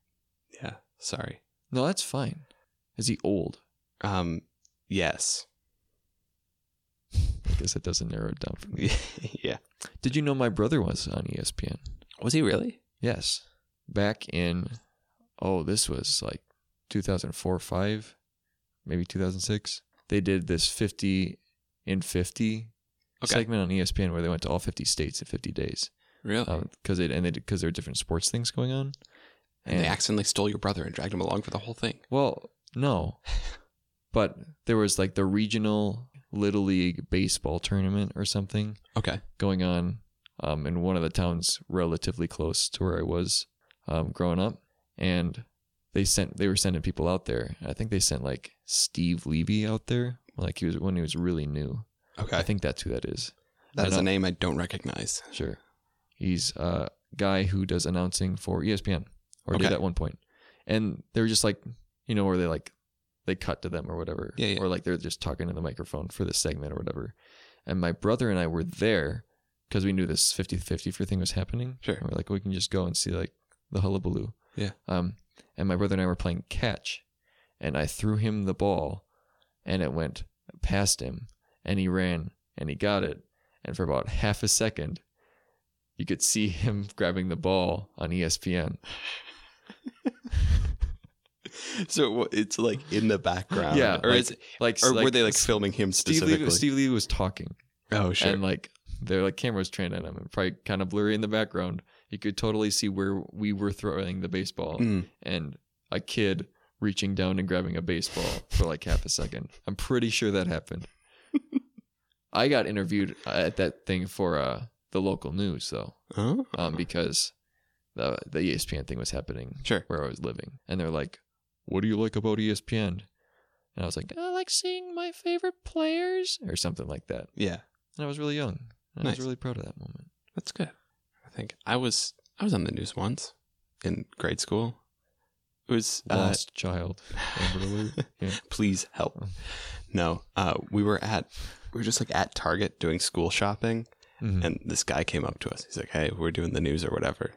Yeah, sorry. No, that's fine. Is he old? Um, yes, I guess it doesn't narrow it down for me. yeah. Did you know my brother was on ESPN? Was he really? Yes. Back in, oh, this was like 2004, 5, maybe 2006. They did this 50 in 50 Okay. segment on ESPN where they went to all 50 states in 50 days. Really? Because they and they because there were different sports things going on. and they accidentally stole your brother and dragged him along for the whole thing. Well, no. but there was like the regional little league baseball tournament or something Okay. going on um, in one of the towns relatively close to where I was um, growing up, and they sent they were sending people out there. I think they sent like Steve Levy out there, like he was when he was really new. Okay. I think that's who that is. that is a name I don't recognize. Sure, he's a guy who does announcing for ESPN or did at one point, and they're just like you know where they like they cut to them or whatever, Yeah, yeah. or like they're just talking to the microphone for this segment or whatever. And my brother and I were there because we knew this 50-50 for thing was happening. Sure. And we're like, we can just go and see like the hullabaloo. Yeah. Um, and my brother and I were playing catch, and I threw him the ball, and it went past him, and he ran and he got it, and for about half a second, you could see him grabbing the ball on ESPN. So it's like in the background. Yeah, Or like- is Like, or were they like filming him Steve specifically? Lee, Steve Lee was talking, oh sure. and like their like cameras trained on him, and probably kind of blurry in the background. You could totally see where we were throwing the baseball, Mm. and a kid reaching down and grabbing a baseball for like half a second. I'm pretty sure that happened. I got interviewed at that thing for uh, the local news though, Oh. um, because the the ESPN thing was happening Sure. where I was living, and they're like, "What do you like about ESPN?" And I was like, "I like seeing my favorite players," or something like that. Yeah. And I was really young. And I was really proud of that moment. That's good. I think I was I was on the news once in grade school. It was uh, Lost child. Yeah. please help. No, uh, we were at we were just like at Target doing school shopping, Mhm. and this guy came up to us. He's like, "Hey, we're doing the news or whatever.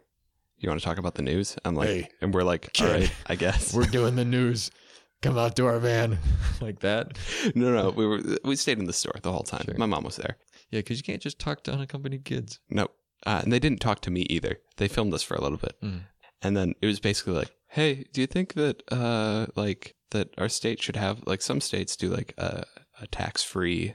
You want to talk about the news?" I'm like, Hey, and we're like, "All kid. right, I guess." We're doing the news. Come out to our van like that. no, no, we were we stayed in the store the whole time. Sure. My mom was there. Yeah, because you can't just talk to unaccompanied kids. No, uh, and they didn't talk to me either. They filmed us for a little bit, Mm. and then it was basically like, "Hey, do you think that uh like that our state should have like some states do like a, a tax free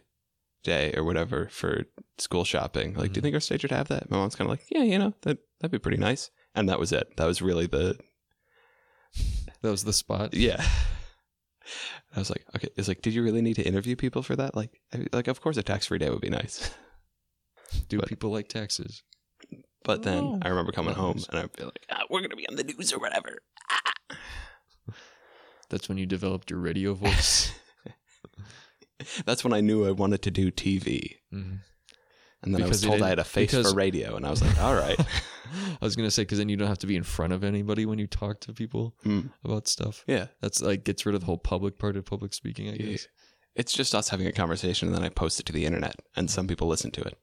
day or whatever for school shopping? Like, do you Mhm. think our state should have that?" My mom's kind of like, "Yeah, you know that that'd be pretty nice," and that was it. That was really the That was the spot. yeah. I was like, okay, it's like, did you really need to interview people for that? Like, I- like, of course, a tax free day would be nice. Do But- people like taxes? But then Oh. I remember coming home and I'd be like, ah, we're gonna be on the news or whatever. That's when you developed your radio voice. That's when I knew I wanted to do TV. Mhm. And then I was told I had a face because- for radio, and I was like, all right. I was gonna say because then you don't have to be in front of anybody when you talk to people Hmm. about stuff. Yeah, That's like gets rid of the whole public part of public speaking. I Yeah. guess it's just us having a conversation, and then I post it to the internet, and some people listen to it.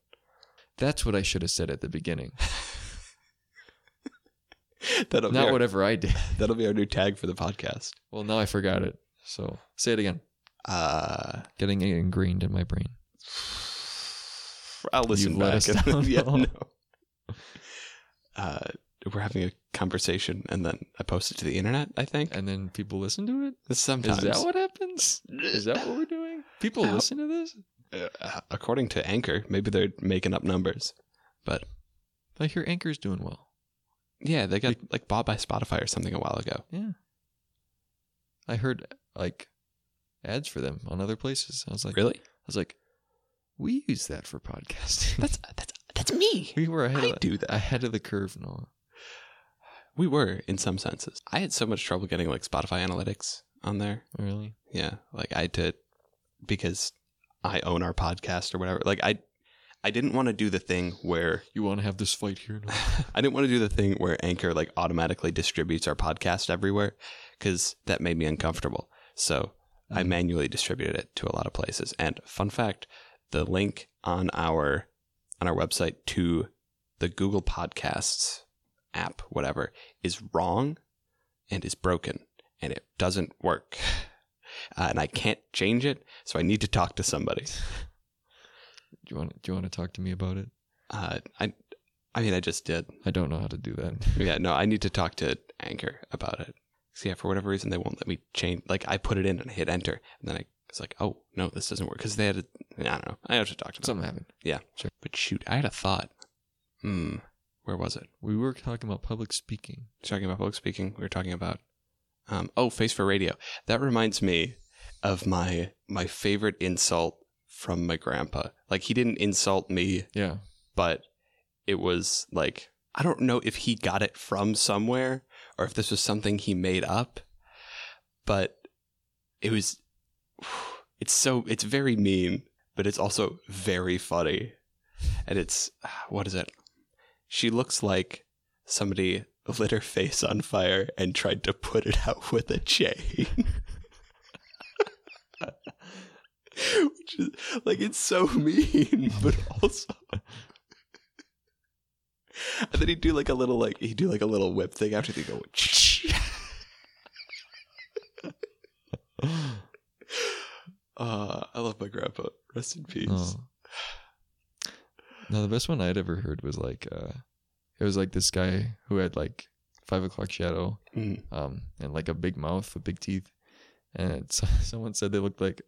that's what I should have said at the beginning. that'll be Not whatever I did. that'll be our new tag for the podcast. Well, now I forgot it. So say it again. Uh, Getting it ingrained in my brain. I'll listen You've let back. us and- down. yeah, no. Uh, we're having a conversation, and then I post it to the internet. I think And then people listen to it. sometimes. Is that what happens? Is that what we're doing? People How- listen to this? Uh, according to Anchor, maybe they're making up numbers, but I hear Anchor's doing well. yeah, they got like bought by Spotify or something a while ago. Yeah. I heard like ads for them on other places. I was like, Really? I was like, we use that for podcasting. That's that's that's me. we were ahead I of, do that. ahead of the curve. No, We were in some senses. I had so much trouble getting like Spotify analytics on there. really. Yeah, like I to because I own our podcast or whatever. Like I I didn't want to do the thing where You want to have this fight here? No. I didn't want to do the thing where Anchor like automatically distributes our podcast everywhere because that made me uncomfortable. So I manually distributed it to a lot of places. And fun fact, the link on our on our website to the Google Podcasts app, whatever, is wrong and is broken and it doesn't work. Uh, and I can't change it, so I need to talk to somebody. Do you want? Do you want to talk to me about it? Uh, I, I mean, I just did. I don't know how to do that. Yeah, no, I need to talk to Anchor about it. So yeah, for whatever reason, they won't let me change. Like I put it in and I hit enter, and then I was like, oh no, this doesn't work because they had. A, I don't know. I have to talk to them. Something happened. Yeah, sure. But shoot, I had a thought. Hmm, where was it? We were talking about public speaking. Talking about public speaking. We were talking about. Um, oh, face for radio. That reminds me of my my favorite insult from my grandpa. Like he didn't insult me Yeah. but it was like I don't know if he got it from somewhere or if this was something he made up, but it was it's so it's very mean, but it's also very funny. And it's what is it? She looks like somebody lit her face on fire and tried to put it out with a chain. Which is like it's so mean, but also and then he'd do like a little like he'd do like a little whip thing after they go. uh, I love my grandpa. Rest in peace. Oh. No, the best one I'd ever heard was like, uh, it was like this guy who had like five o'clock shadow, Mm. um, and like a big mouth with big teeth, and it's, someone said they looked like,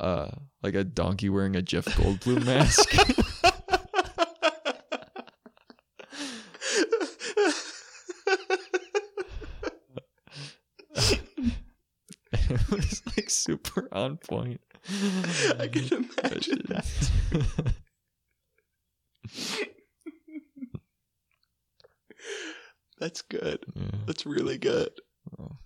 uh, like a donkey wearing a Jeff Goldblum mask. it was like super on point. I can imagine that. That's good. Yeah. That's really good. Oh.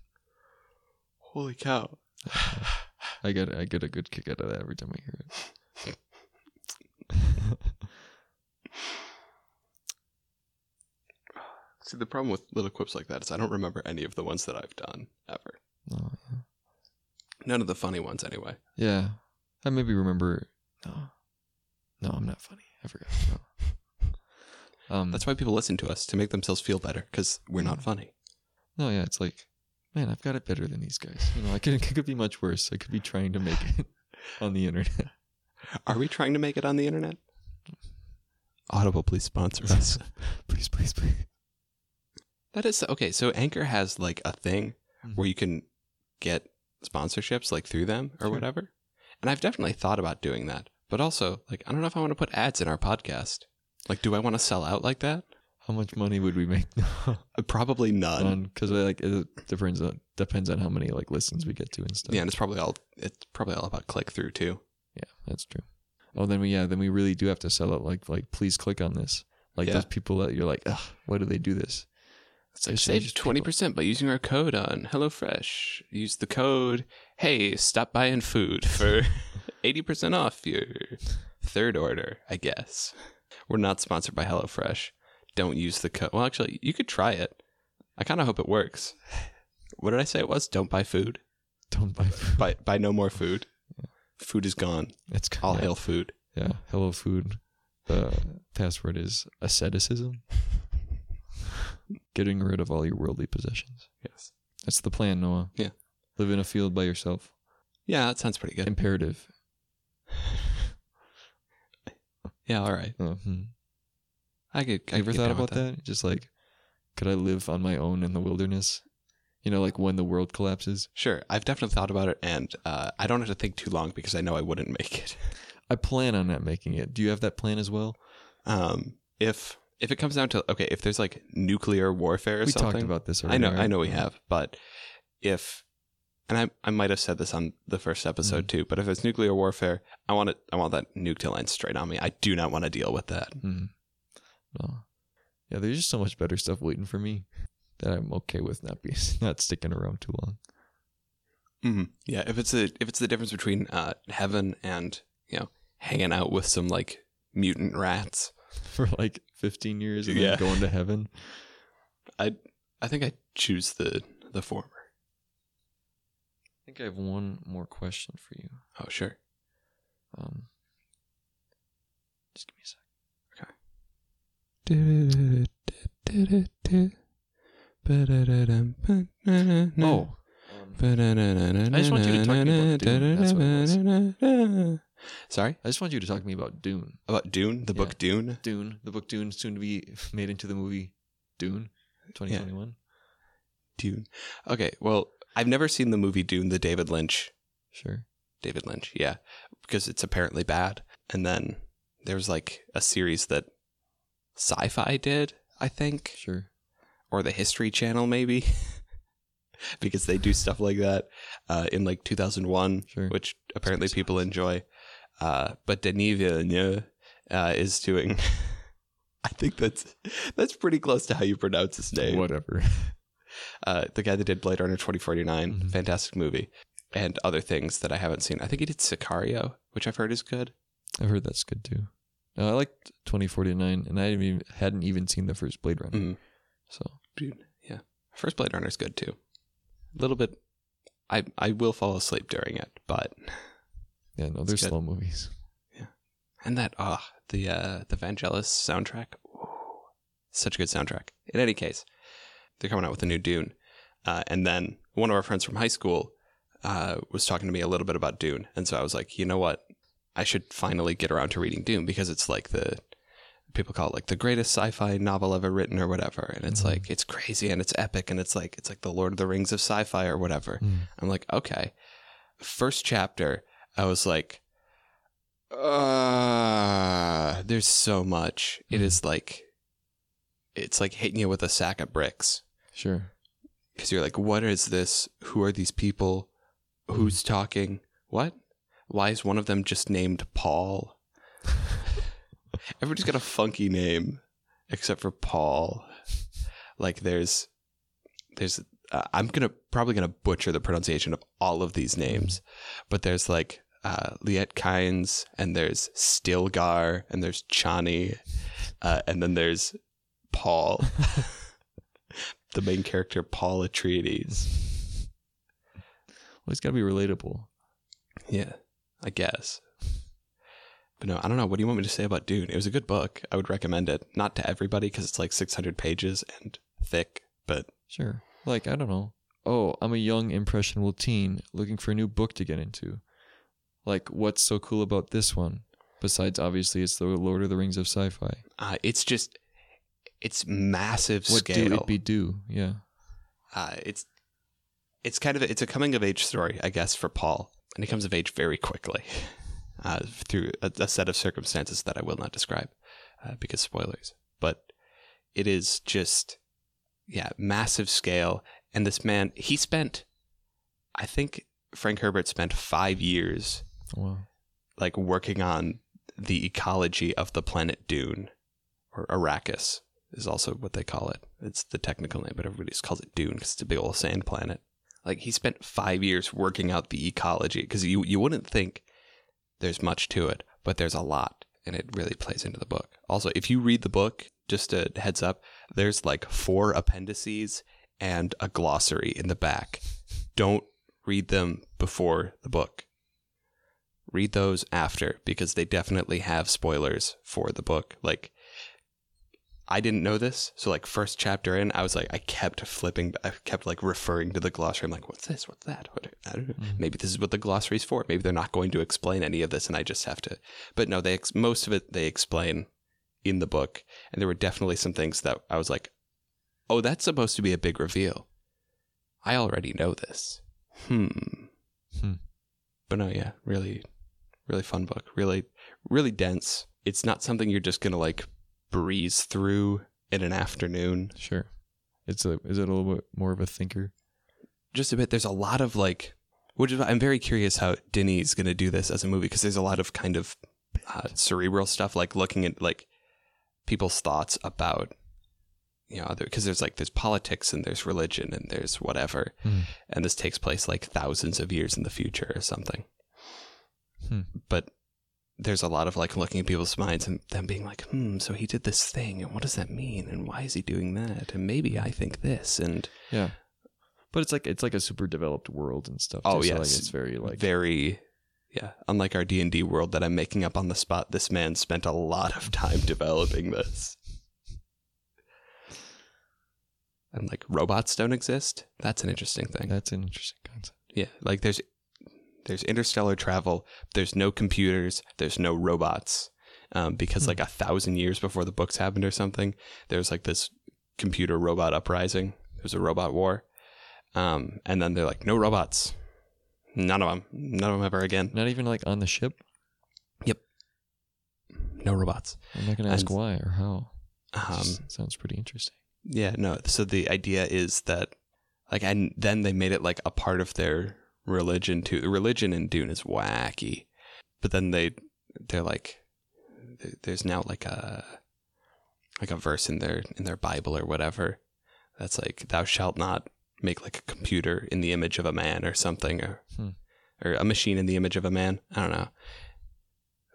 Holy cow. I get I get a good kick out of that every time I hear it. See, the problem with little quips like that is I don't remember any of the ones that I've done ever. Oh, None of the funny ones, anyway. yeah, I maybe remember No, no, I'm not funny. I forgot. No. Um, That's why people listen to us to make themselves feel better because we're not funny. no, yeah. It's like, man, I've got it better than these guys. You know, I could it could be much worse. I could be trying to make it on the internet. Are we trying to make it on the internet? Audible, please sponsor us. please, please, please. that is okay. So Anchor has like a thing Mhm. where you can get sponsorships like through them or Sure. whatever. And I've definitely thought about doing that. But also, like, I don't know if I want to put ads in our podcast. Like, do I want to sell out like that? How much money would we make? Uh, Probably none. Because like it depends on depends on how many like listens we get to and stuff. yeah, and it's probably all it's probably all about click through too. Yeah, that's true. Oh, then we yeah, then we really do have to sell it. Like like please click on this. Like Yeah. those people that you're like, Ugh, why do they do this? It's like save twenty percent by using our code on HelloFresh. Use the code Hey, stop buying food for eighty percent off your third order. I guess we're not sponsored by HelloFresh. Don't use the code. Well, actually, you could try it. I kind of hope it works. What did I say it was? Don't buy food. Don't buy food. Buy buy no more food. Food is gone. It's All yeah, hail food. Yeah, hello food. The password is asceticism. Getting rid of all your worldly possessions. Yes. That's the plan, Noah. Yeah. Live in a field by yourself. Yeah, that sounds pretty good. Imperative. Yeah, all right. Uh, hmm. I could. I You ever thought about with that? Just like, could I live on my own in the wilderness? You know, like when the world collapses. Sure, I've definitely thought about it, and uh, I don't have to think too long because I know I wouldn't make it. I plan on not making it. Do you have that plan as well? Um, if if it comes down to okay, if there's like nuclear warfare or we something, talked about this already. I know. I know we have, but if and I I might have said this on the first episode Mm-hmm. too, but if it's nuclear warfare, I want it. I want that nuke to land straight on me. I do not want to deal with that. Mhm. No. Yeah, there's just so much better stuff waiting for me that I'm okay with not being not sticking around too long. hmm Yeah, if it's a if it's the difference between uh, heaven and you know hanging out with some like mutant rats, For like 15 years and Yeah. then going to heaven. I I think I choose the the former. I think I have one more question for you. Oh sure. Um, just give me a sec. Okay. Oh, um, I just want you to talk to me about Dune. That's what it Sorry I just want you to talk to me about Dune. about Dune, the Yeah. book Dune. Dune, the book Dune, soon to be made into the movie Dune, 2021. Dune. Okay, well, I've never seen the movie Dune, the David Lynch. Sure. David Lynch, yeah, because it's apparently bad. And then there's like a series that Sci-Fi did, I think, Sure. or the History Channel maybe, because they do stuff like that uh, in like 2001, Sure. which apparently people enjoy. Uh, but Denis Villeneuve uh, is doing. I think that's that's pretty close to how you pronounce his name. Whatever. Uh, the guy that did Blade Runner 2049, Mhm. fantastic movie, and other things that I haven't seen. I think he did Sicario, which I've heard is good. I've heard that's good too. No, I liked 2049, and I hadn't even, hadn't even seen the first Blade Runner. Mm. So Dude, yeah. First Blade Runner is good too. A little bit. I I will fall asleep during it, but yeah, no, they're good. slow movies. Yeah, and that ah the uh the Vangelis soundtrack, Ooh, such a good soundtrack. In any case, they're coming out with a new Dune, uh, and then one of our friends from high school uh, was talking to me a little bit about Dune, and so I was like, you know what, I should finally get around to reading Dune because it's like the people call it like the greatest sci-fi novel ever written or whatever, and it's Mhm. like it's crazy and it's epic and it's like it's like the Lord of the Rings of sci-fi or whatever. Mm. I'm like, okay. First chapter, I was like, uh, there's so much. It is like, it's like hitting you with a sack of bricks. Sure. Because you're like, what is this? Who are these people? Who's talking? What? Why is one of them just named Paul? Everybody's got a funky name except for Paul. Like there's, there's, uh, I'm gonna probably gonna butcher the pronunciation of all of these names, but there's like uh, Liet Kynes and there's Stilgar and there's Chani, uh, and then there's Paul, the main character Paul Atreides. Well, he's got to be relatable. Yeah, I guess. But no, I don't know. What do you want me to say about Dune? It was a good book. I would recommend it. Not to everybody because it's like 600 pages and thick, but Sure. Like, I don't know. Oh, I'm a young, impressionable teen looking for a new book to get into. Like, what's so cool about this one? Besides, obviously, it's the Lord of the Rings of sci fi. uh, it's just, it's massive What scale. do it be do? Yeah. uh, it's it's kind of a, it's a coming of age story, I guess, for Paul, and he comes of age very quickly uh, through a, a set of circumstances that I will not describe uh, because spoilers. But it is just yeah, massive scale, and this man he spent, I think Frank Herbert spent five years oh, Wow. like working on the ecology of the planet Dune, or Arrakis is also what they call it. It's the technical name, but everybody just calls it Dune because it's a big old sand planet. Like he spent five years working out the ecology because you you wouldn't think there's much to it, but there's a lot, and it really plays into the book. Also, if you read the book, just a heads up, there's like four appendices and a glossary in the back. Don't read them before the book read those after because they definitely have spoilers for the book. Like, I didn't know this, so like first chapter in, I was like, I kept flipping, I kept like referring to the glossary. I'm like, what's this? What's that? What, I don't know. Mhm. Maybe this is what the glossary's for. Maybe they're not going to explain any of this, and I just have to. But no, they ex- most of it they explain in the book, and there were definitely some things that I was like, oh, that's supposed to be a big reveal. I already know this. Hmm. Hmm. But no, yeah, really, really fun book. Really, really dense. It's not something you're just gonna like breeze through in an afternoon. Sure. It's a is it a little bit more of a thinker? Just a bit. There's a lot of like, which is I'm very curious how Denny's gonna do this as a movie because there's a lot of kind of uh, cerebral stuff, like looking at like people's thoughts about you know because there's like there's politics and there's religion and there's whatever, Hmm. and this takes place like thousands of years in the future or something. Hmm. But there's a lot of like looking at people's minds and them being like, hmm, so he did this thing, and what does that mean, and why is he doing that, and maybe I think this, and Yeah. But it's like it's like a super developed world and stuff. Oh, too, so, like, it's very like very, yeah, unlike our D and D world that I'm making up on the spot. This man spent a lot of time developing this. And like robots don't exist. That's an interesting thing. that's an interesting concept. Yeah, like there's there's interstellar travel. There's no computers. There's no robots. Um, because Hmm. like a thousand years before the books happened or something, there's like this computer robot uprising. There's a robot war. Um, and then they're like, no robots. None of them. None of them ever again. Not even like on the ship. Yep. No robots. I'm not gonna ask And- why or how. Um, sounds pretty interesting. Yeah, no. So the idea is that, like, and then they made it like a part of their religion too. The religion in Dune is wacky, but then they they're like, there's now like a like a verse in their in their Bible or whatever that's like, "Thou shalt not make like a computer in the image of a man" or something, or Hmm. or a machine in the image of a man. I don't know.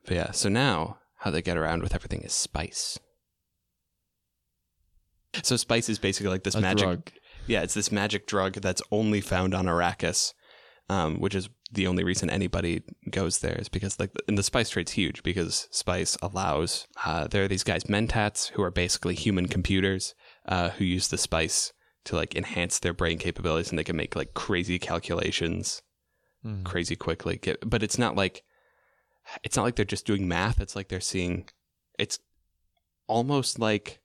But yeah, so now how they get around with everything is spice. So spice is basically like this a magic drug. yeah, it's this magic drug that's only found on Arrakis, um, which is the only reason anybody goes there is because like and the spice trade's huge because spice allows uh, there are these guys mentats who are basically human computers uh, who use the spice to like enhance their brain capabilities and they can make like crazy calculations Mhm. crazy quickly. Get, but it's not like it's not like they're just doing math. It's like they're seeing. It's almost like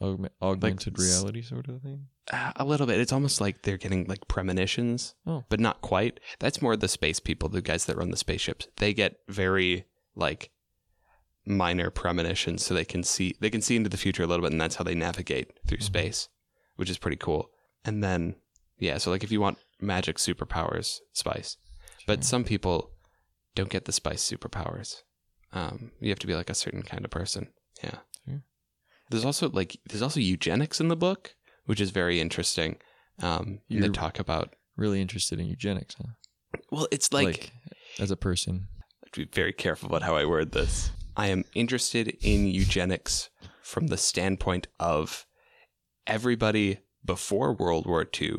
Augme- augmented s- reality sort of thing. uh, a little bit. It's almost like they're getting like premonitions, Oh. but not quite. That's more the space people, the guys that run the spaceships. They get very like minor premonitions, so they can see they can see into the future a little bit, and that's how they navigate through Mhm. space, which is pretty cool. And then yeah, so like if you want magic superpowers, spice. But some people don't get the spice superpowers. Um, you have to be like a certain kind of person. Yeah. There's also like there's also eugenics in the book, which is very interesting. Um, they You're- talk about really interested in eugenics, huh? well, it's like, as a person. I have to be very careful about how I word this. I am interested in eugenics from the standpoint of everybody before World War II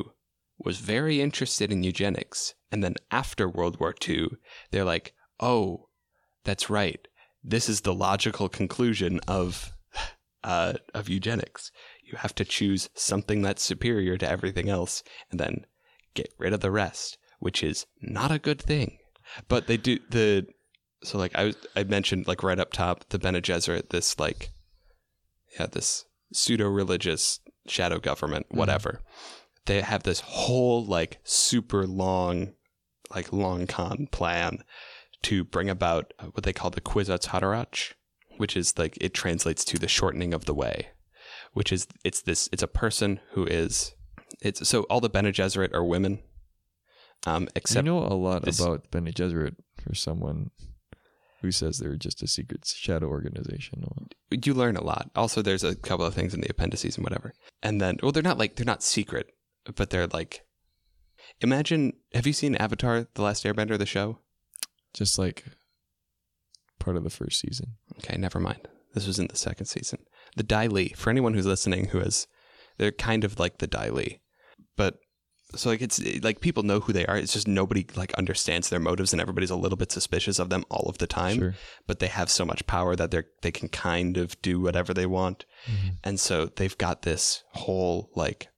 was very interested in eugenics. And then after World War II, they're like, oh, that's right. this is the logical conclusion of uh, of eugenics. You have to choose something that's superior to everything else, and then get rid of the rest, which is not a good thing. But they do the so like I was I mentioned like right up top the Bene Gesserit, this like yeah this pseudo religious shadow government, whatever. They have this whole like super long like long con plan to bring about what they call the Kwisatz Haderach, which is like it translates to the shortening of the way, which is it's this it's a person who is it's so all the Bene Gesserit are women, um, I except know a lot this- about Bene Gesserit for someone who says they're just a secret shadow organization. you learn a lot. Also, there's a couple of things in the appendices and whatever, and then well, they're not like they're not secret, but they're like. Imagine, have you seen Avatar: The Last Airbender, the show? Just like part of the first season. Okay, never mind. This was in the second season. The Dai Li, for anyone who's listening who has, they're kind of like the Dai Li. But, so like it's like people know who they are. It's just nobody like understands their motives and everybody's a little bit suspicious of them all of the time. Sure. But they have so much power that they're, they can kind of do whatever they want. Mm-hmm. And so they've got this whole like,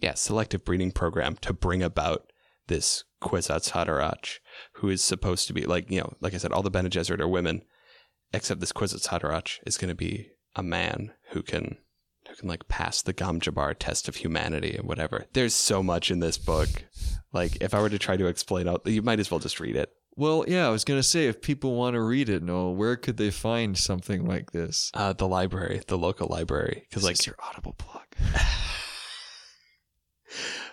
yeah, selective breeding program to bring about this Kwisatz Haderach, who is supposed to be like, you know, like I said, all the Bene Gesserit are women, except this Kwisatz Haderach is going to be a man who can, who can like pass the Gom Jabbar test of humanity and whatever. There's so much in this book. Like, if I were to try to explain out, you might as well just read it. Well, yeah, I was gonna say if people want to read it, Noel, where could they find something like this? Uh, the library, the local library, because like, your audible plug.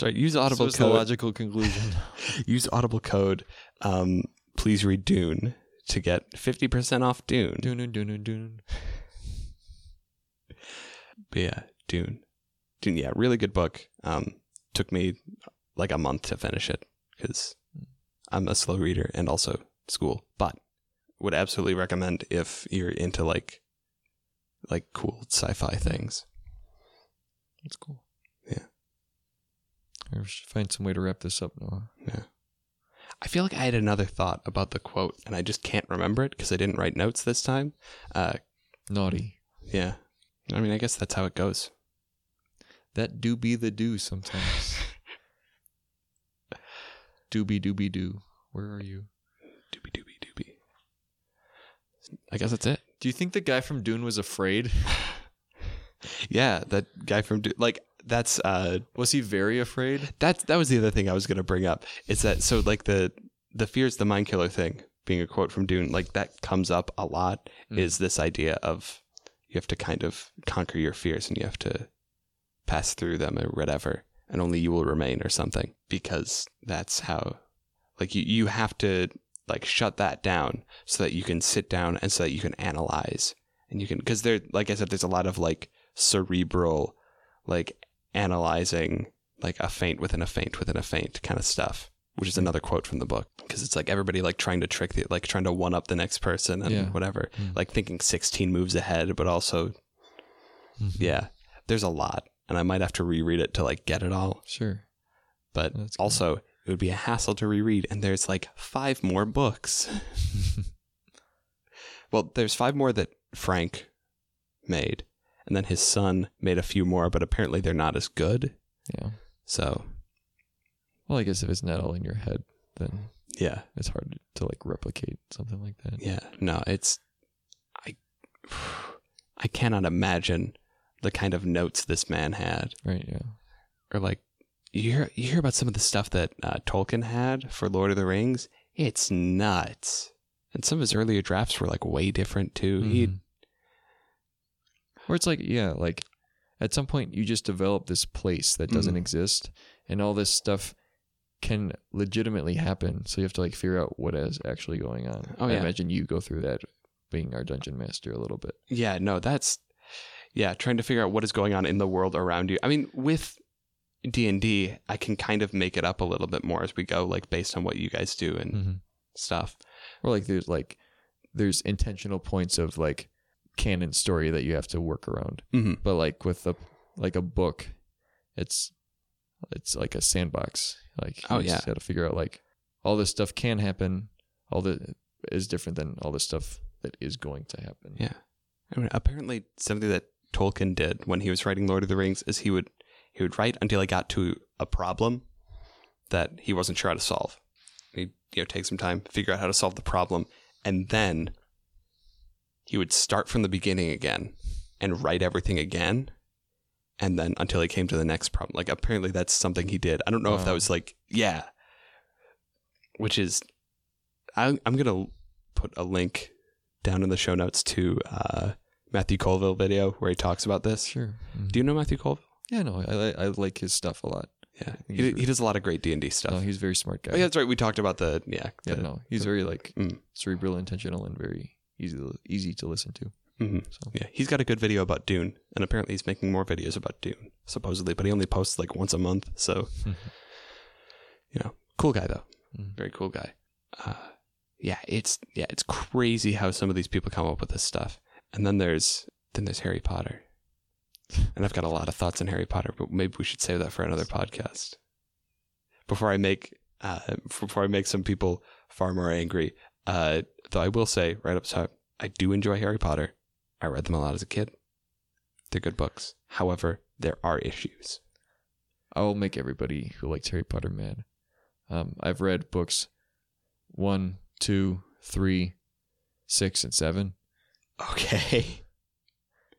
sorry, use So Audible the code. logical conclusion. use Audible code. Um, please read Dune to get fifty percent off Dune. dun, dun, dun, dun, dun. But yeah, Dune. Dune. Yeah, really good book. Um, took me like a month to finish it because I'm a slow reader and also school. But would absolutely recommend if you're into like like cool sci-fi things. That's cool. Yeah. I should find some way to wrap this up, Noah. I feel like I had another thought about the quote and I just can't remember it because I didn't write notes this time. Uh, Naughty. yeah. I mean, I guess that's how it goes. That do be the do sometimes. Doobie doobie doo. Where are you? Doobie doobie doobie. I guess that's it. Do you think the guy from Dune was afraid? Yeah, that guy from Du- like that's uh Was he very afraid? that's that was the other thing I was gonna bring up. Is that so like the the fears the mind killer thing being a quote from Dune like that comes up a lot. Mm. Is this idea of you have to kind of conquer your fears and you have to pass through them or whatever, and only you will remain or something because that's how like you you have to like shut that down so that you can sit down and so that you can analyze and you can because there like i said there's a lot of like cerebral like analyzing like a feint within a feint within a feint kind of stuff which is another quote from the book. Because it's like everybody like trying to trick the like trying to one up the next person and Yeah. whatever. Mm. like thinking 16 moves ahead but also yeah. There's a lot and i might have to reread it to like get it all. Sure. but That's also it would be a hassle to reread and there's like five more books. Well there's five more that frank made and then his son made a few more but apparently they're not as good Yeah. so Well, I guess if it's not all in your head, then yeah it's hard to like replicate something like that. yeah no it's i i cannot imagine the kind of notes this man had Right. Yeah. or like you hear you hear about some of the stuff that uh, Tolkien had for Lord of the Rings. It's nuts, and some of his earlier drafts were like way different too. He Mhm. Or it's like, yeah, like at some point you just develop this place that doesn't Mhm. exist, and all this stuff can legitimately happen. So you have to like figure out what is actually going on. Oh, I yeah. imagine you go through that being our dungeon master a little bit. yeah no that's yeah trying to figure out what is going on in the world around you. I mean with D and D, I can kind of make it up a little bit more as we go, like based on what you guys do and Mm-hmm. stuff. Or like there's like there's intentional points of like canon story that you have to work around. hmm But like with a like a book, it's it's like a sandbox. Like you Oh, just yeah. got to figure out like all this stuff can happen. All the is different than all this stuff that is going to happen. Yeah. I mean, apparently something that Tolkien did when he was writing Lord of the Rings is he would he would write until he got to a problem that he wasn't sure how to solve. He'd you know take some time, figure out how to solve the problem, and then he would start from the beginning again and write everything again. And then until he came to the next problem. Like apparently that's something he did. I don't know if that was like yeah. Which is I I'm gonna put a link down in the show notes to uh, Matthew Colville video where he talks about this. Sure. Mhm. Do you know Matthew Colville? Yeah, no, I, I I like his stuff a lot. Yeah, he, he's he does a lot of great D and D stuff. No, he's a very smart guy. oh, yeah, that's right. We talked about the yeah. Yeah, the- no, he's very like Mm. cerebral, intentional, and very easy to, easy to listen to. mhm. So Yeah, he's got a good video about Dune, and apparently he's making more videos about Dune, supposedly, but he only posts like once a month. So, you know, cool guy though, Mhm. very cool guy. Uh, yeah, it's yeah, it's crazy how some of these people come up with this stuff. And then there's then there's Harry Potter, and I've got a lot of thoughts on Harry Potter, but maybe we should save that for another podcast. Before I make uh, before I make some people far more angry, uh, though I will say right up top, I do enjoy Harry Potter. I read them a lot as a kid. They're good books. However, there are issues. I will make everybody who likes Harry Potter mad. Um, I've read books one, two, three, six, and seven, Okay.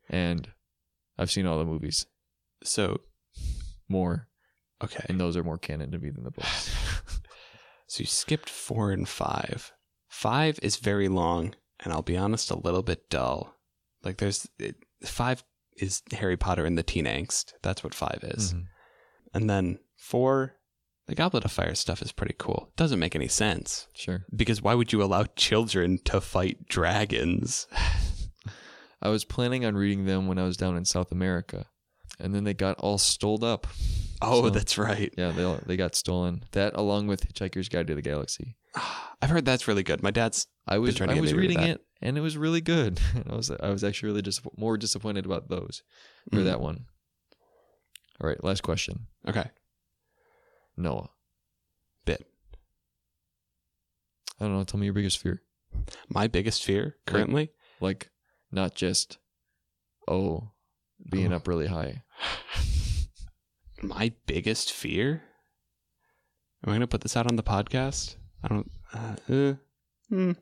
and I've seen all the movies. So, More, okay. and those are more canon to me than the books. So you skipped four and five. Five is very long, and I'll be honest, a little bit dull. Like there's it, five is Harry Potter and the teen angst. That's what five is. Mhm. And then four, the Goblet of Fire stuff is pretty cool. Doesn't make any sense Sure. because why would you allow children to fight dragons? I was planning on reading them when I was down in South America, and then they got all stoled up. Oh, So- that's right. Yeah, they they got stolen. That along with Hitchhiker's Guide to the Galaxy. I've heard that's really good. My dad's I was trying to I was me to read reading it and it was really good. I was I was actually really dis- more disappointed about those or Mm. that one. All right, last question. okay. Noah. Bit. I don't know. Tell me your biggest fear. My biggest fear currently. Like, not just oh, being Oh. up really high. my biggest fear. Am I going to put this out on the podcast? I don't. Uh, uh, hmm.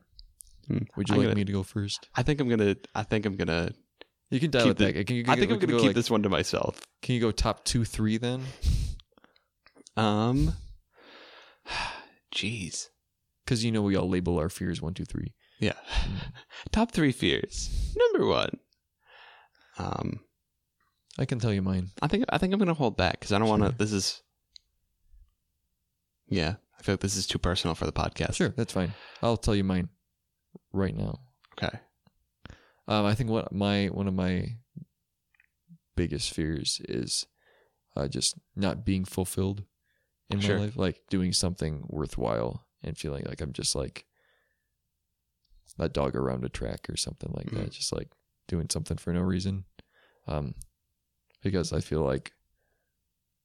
Hmm. Would you I'm like gonna- me to go first? I think I'm gonna. I think I'm gonna. You can dial keep it back. the- Can you, I think I'm gonna go keep like- this one to myself. Can you go top two, three then? Um. Jeez. Because you know we all label our fears one, two, three. Yeah. Top three fears. Number one. Um. I can tell you mine. I think. I think I'm gonna hold back because I don't want to. This is. Yeah, I feel like this is too personal for the podcast. Sure, that's fine. I'll tell you mine right now. Okay. Um, I think what my one of my biggest fears is uh, just not being fulfilled in my life, like doing something worthwhile and feeling like I'm just like a dog around a track or something like that, Mhm. just like doing something for no reason. Um, because I feel like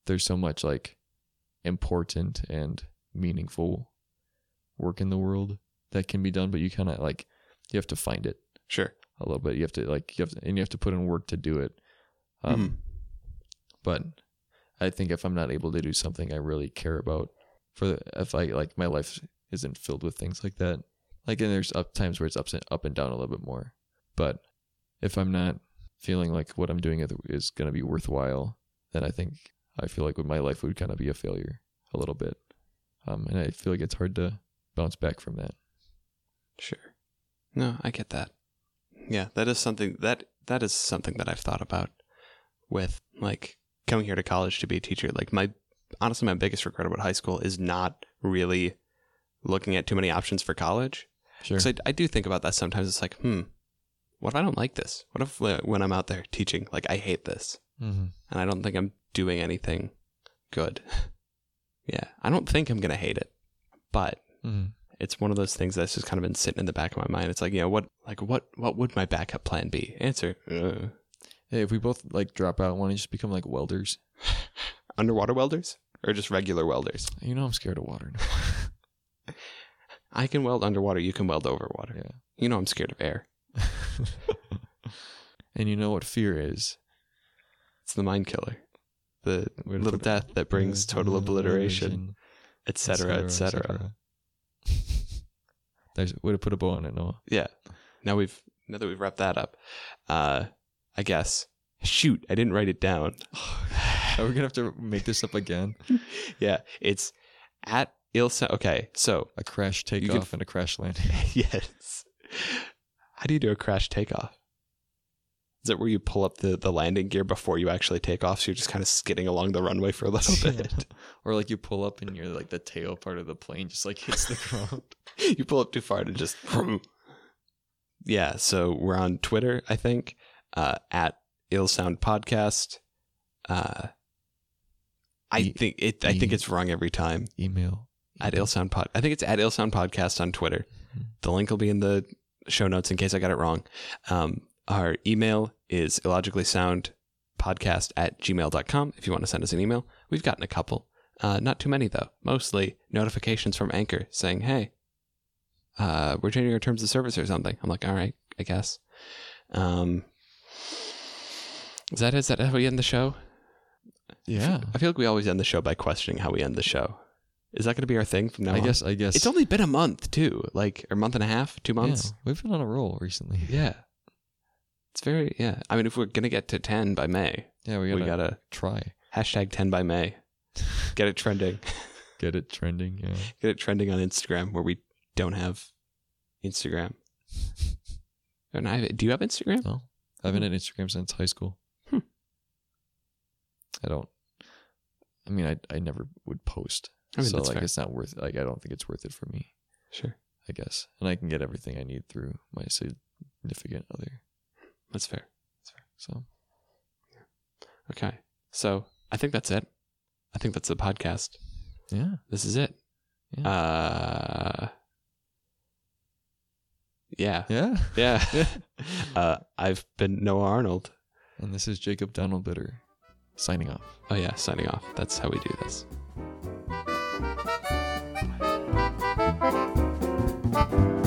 there's so much like important and meaningful work in the world that can be done, but you kind of like you have to find it Sure. a little bit. You have to like you have to, and you have to put in work to do it. Um, Mhm. But I think if I'm not able to do something I really care about, for the, if I like my life isn't filled with things like that, like and there's up times where it's ups and up and down a little bit more. But if I'm not feeling like what I'm doing is going to be worthwhile, then I think I feel like my life would kind of be a failure a little bit. Um, and I feel like it's hard to bounce back from that. Sure. No, I get that. Yeah, that is something that that is something that I've thought about with like coming here to college to be a teacher. Like my honestly my biggest regret about high school is not really looking at too many options for college. Sure. So I, I do think about that sometimes. It's like, hmm, what if I don't like this? What if uh, when I'm out there teaching, like I hate this mm-hmm. and I don't think I'm doing anything good. yeah, I don't think I'm gonna hate it, but Mm-hmm. it's one of those things that's just kind of been sitting in the back of my mind. It's like, you know, what, like, what, what would my backup plan be? Answer: uh, Hey, if we both like drop out, want to just become like welders? underwater welders or just regular welders. You know, I'm scared of water. I can weld underwater. You can weld over water. Yeah. You know I'm scared of air. and you know what fear is? It's the mind killer. The little death that brings total obliteration, etc., etc. There's way to put a bow on it, Noah. Yeah. Now we've now that we've wrapped that up, uh, I guess. Shoot, I didn't write it down. Are we gonna have to make this up again? yeah, it's at Ilsa. Okay, so A crash takeoff and a crash landing. yes. How do you do a crash takeoff? Is it where you pull up the, the landing gear before you actually take off? So you're just kind of skidding along the runway for a little bit. or like you pull up and you're like the tail part of the plane just like hits the ground. you pull up too far to just. yeah, so we're on Twitter, I think, uh, at Ill Sound Podcast. Uh, I E- think it. I think E- it's wrong every time. Email. At Ill Sound Pod. I think it's at Ill Sound Podcast on Twitter. Mhm. The link will be in the show notes in case I got it wrong. Um, our email is illogically sound podcast at gmail.com if you want to send us an email. We've gotten a couple. Uh, not too many, though. Mostly notifications from Anchor saying, hey, uh, we're changing our terms of service or something. I'm like, all right, I guess. Um, is that is that how we end the show? Yeah. I feel like we always end the show by questioning how we end the show. Is that going to be our thing from now on? I on? guess I guess It's only been a month too, like a month and a half, two months. Yeah, we've been on a roll recently. Yeah, it's very yeah. I mean, if we're gonna get to ten by May, Yeah, we we gotta, gotta try. hashtag ten by May. Get it trending. Get it trending. Yeah. Get it trending on Instagram where we don't have Instagram. And I do you have Instagram? No. I've been on Instagram since high school. Hmm. I don't I mean I I never would post. I mean, so like fair. it's not worth like I don't think it's worth it for me, Sure, I guess. And I can get everything I need through my significant other. that's fair. That's fair. So Okay, so I think that's it. I think that's the podcast. yeah. This is it. Yeah. Uh, yeah, Yeah. yeah. uh, I've been Noah Arnold. And this is Jacob Donald Bitter signing off. Oh yeah, signing off. That's how we do this. thank you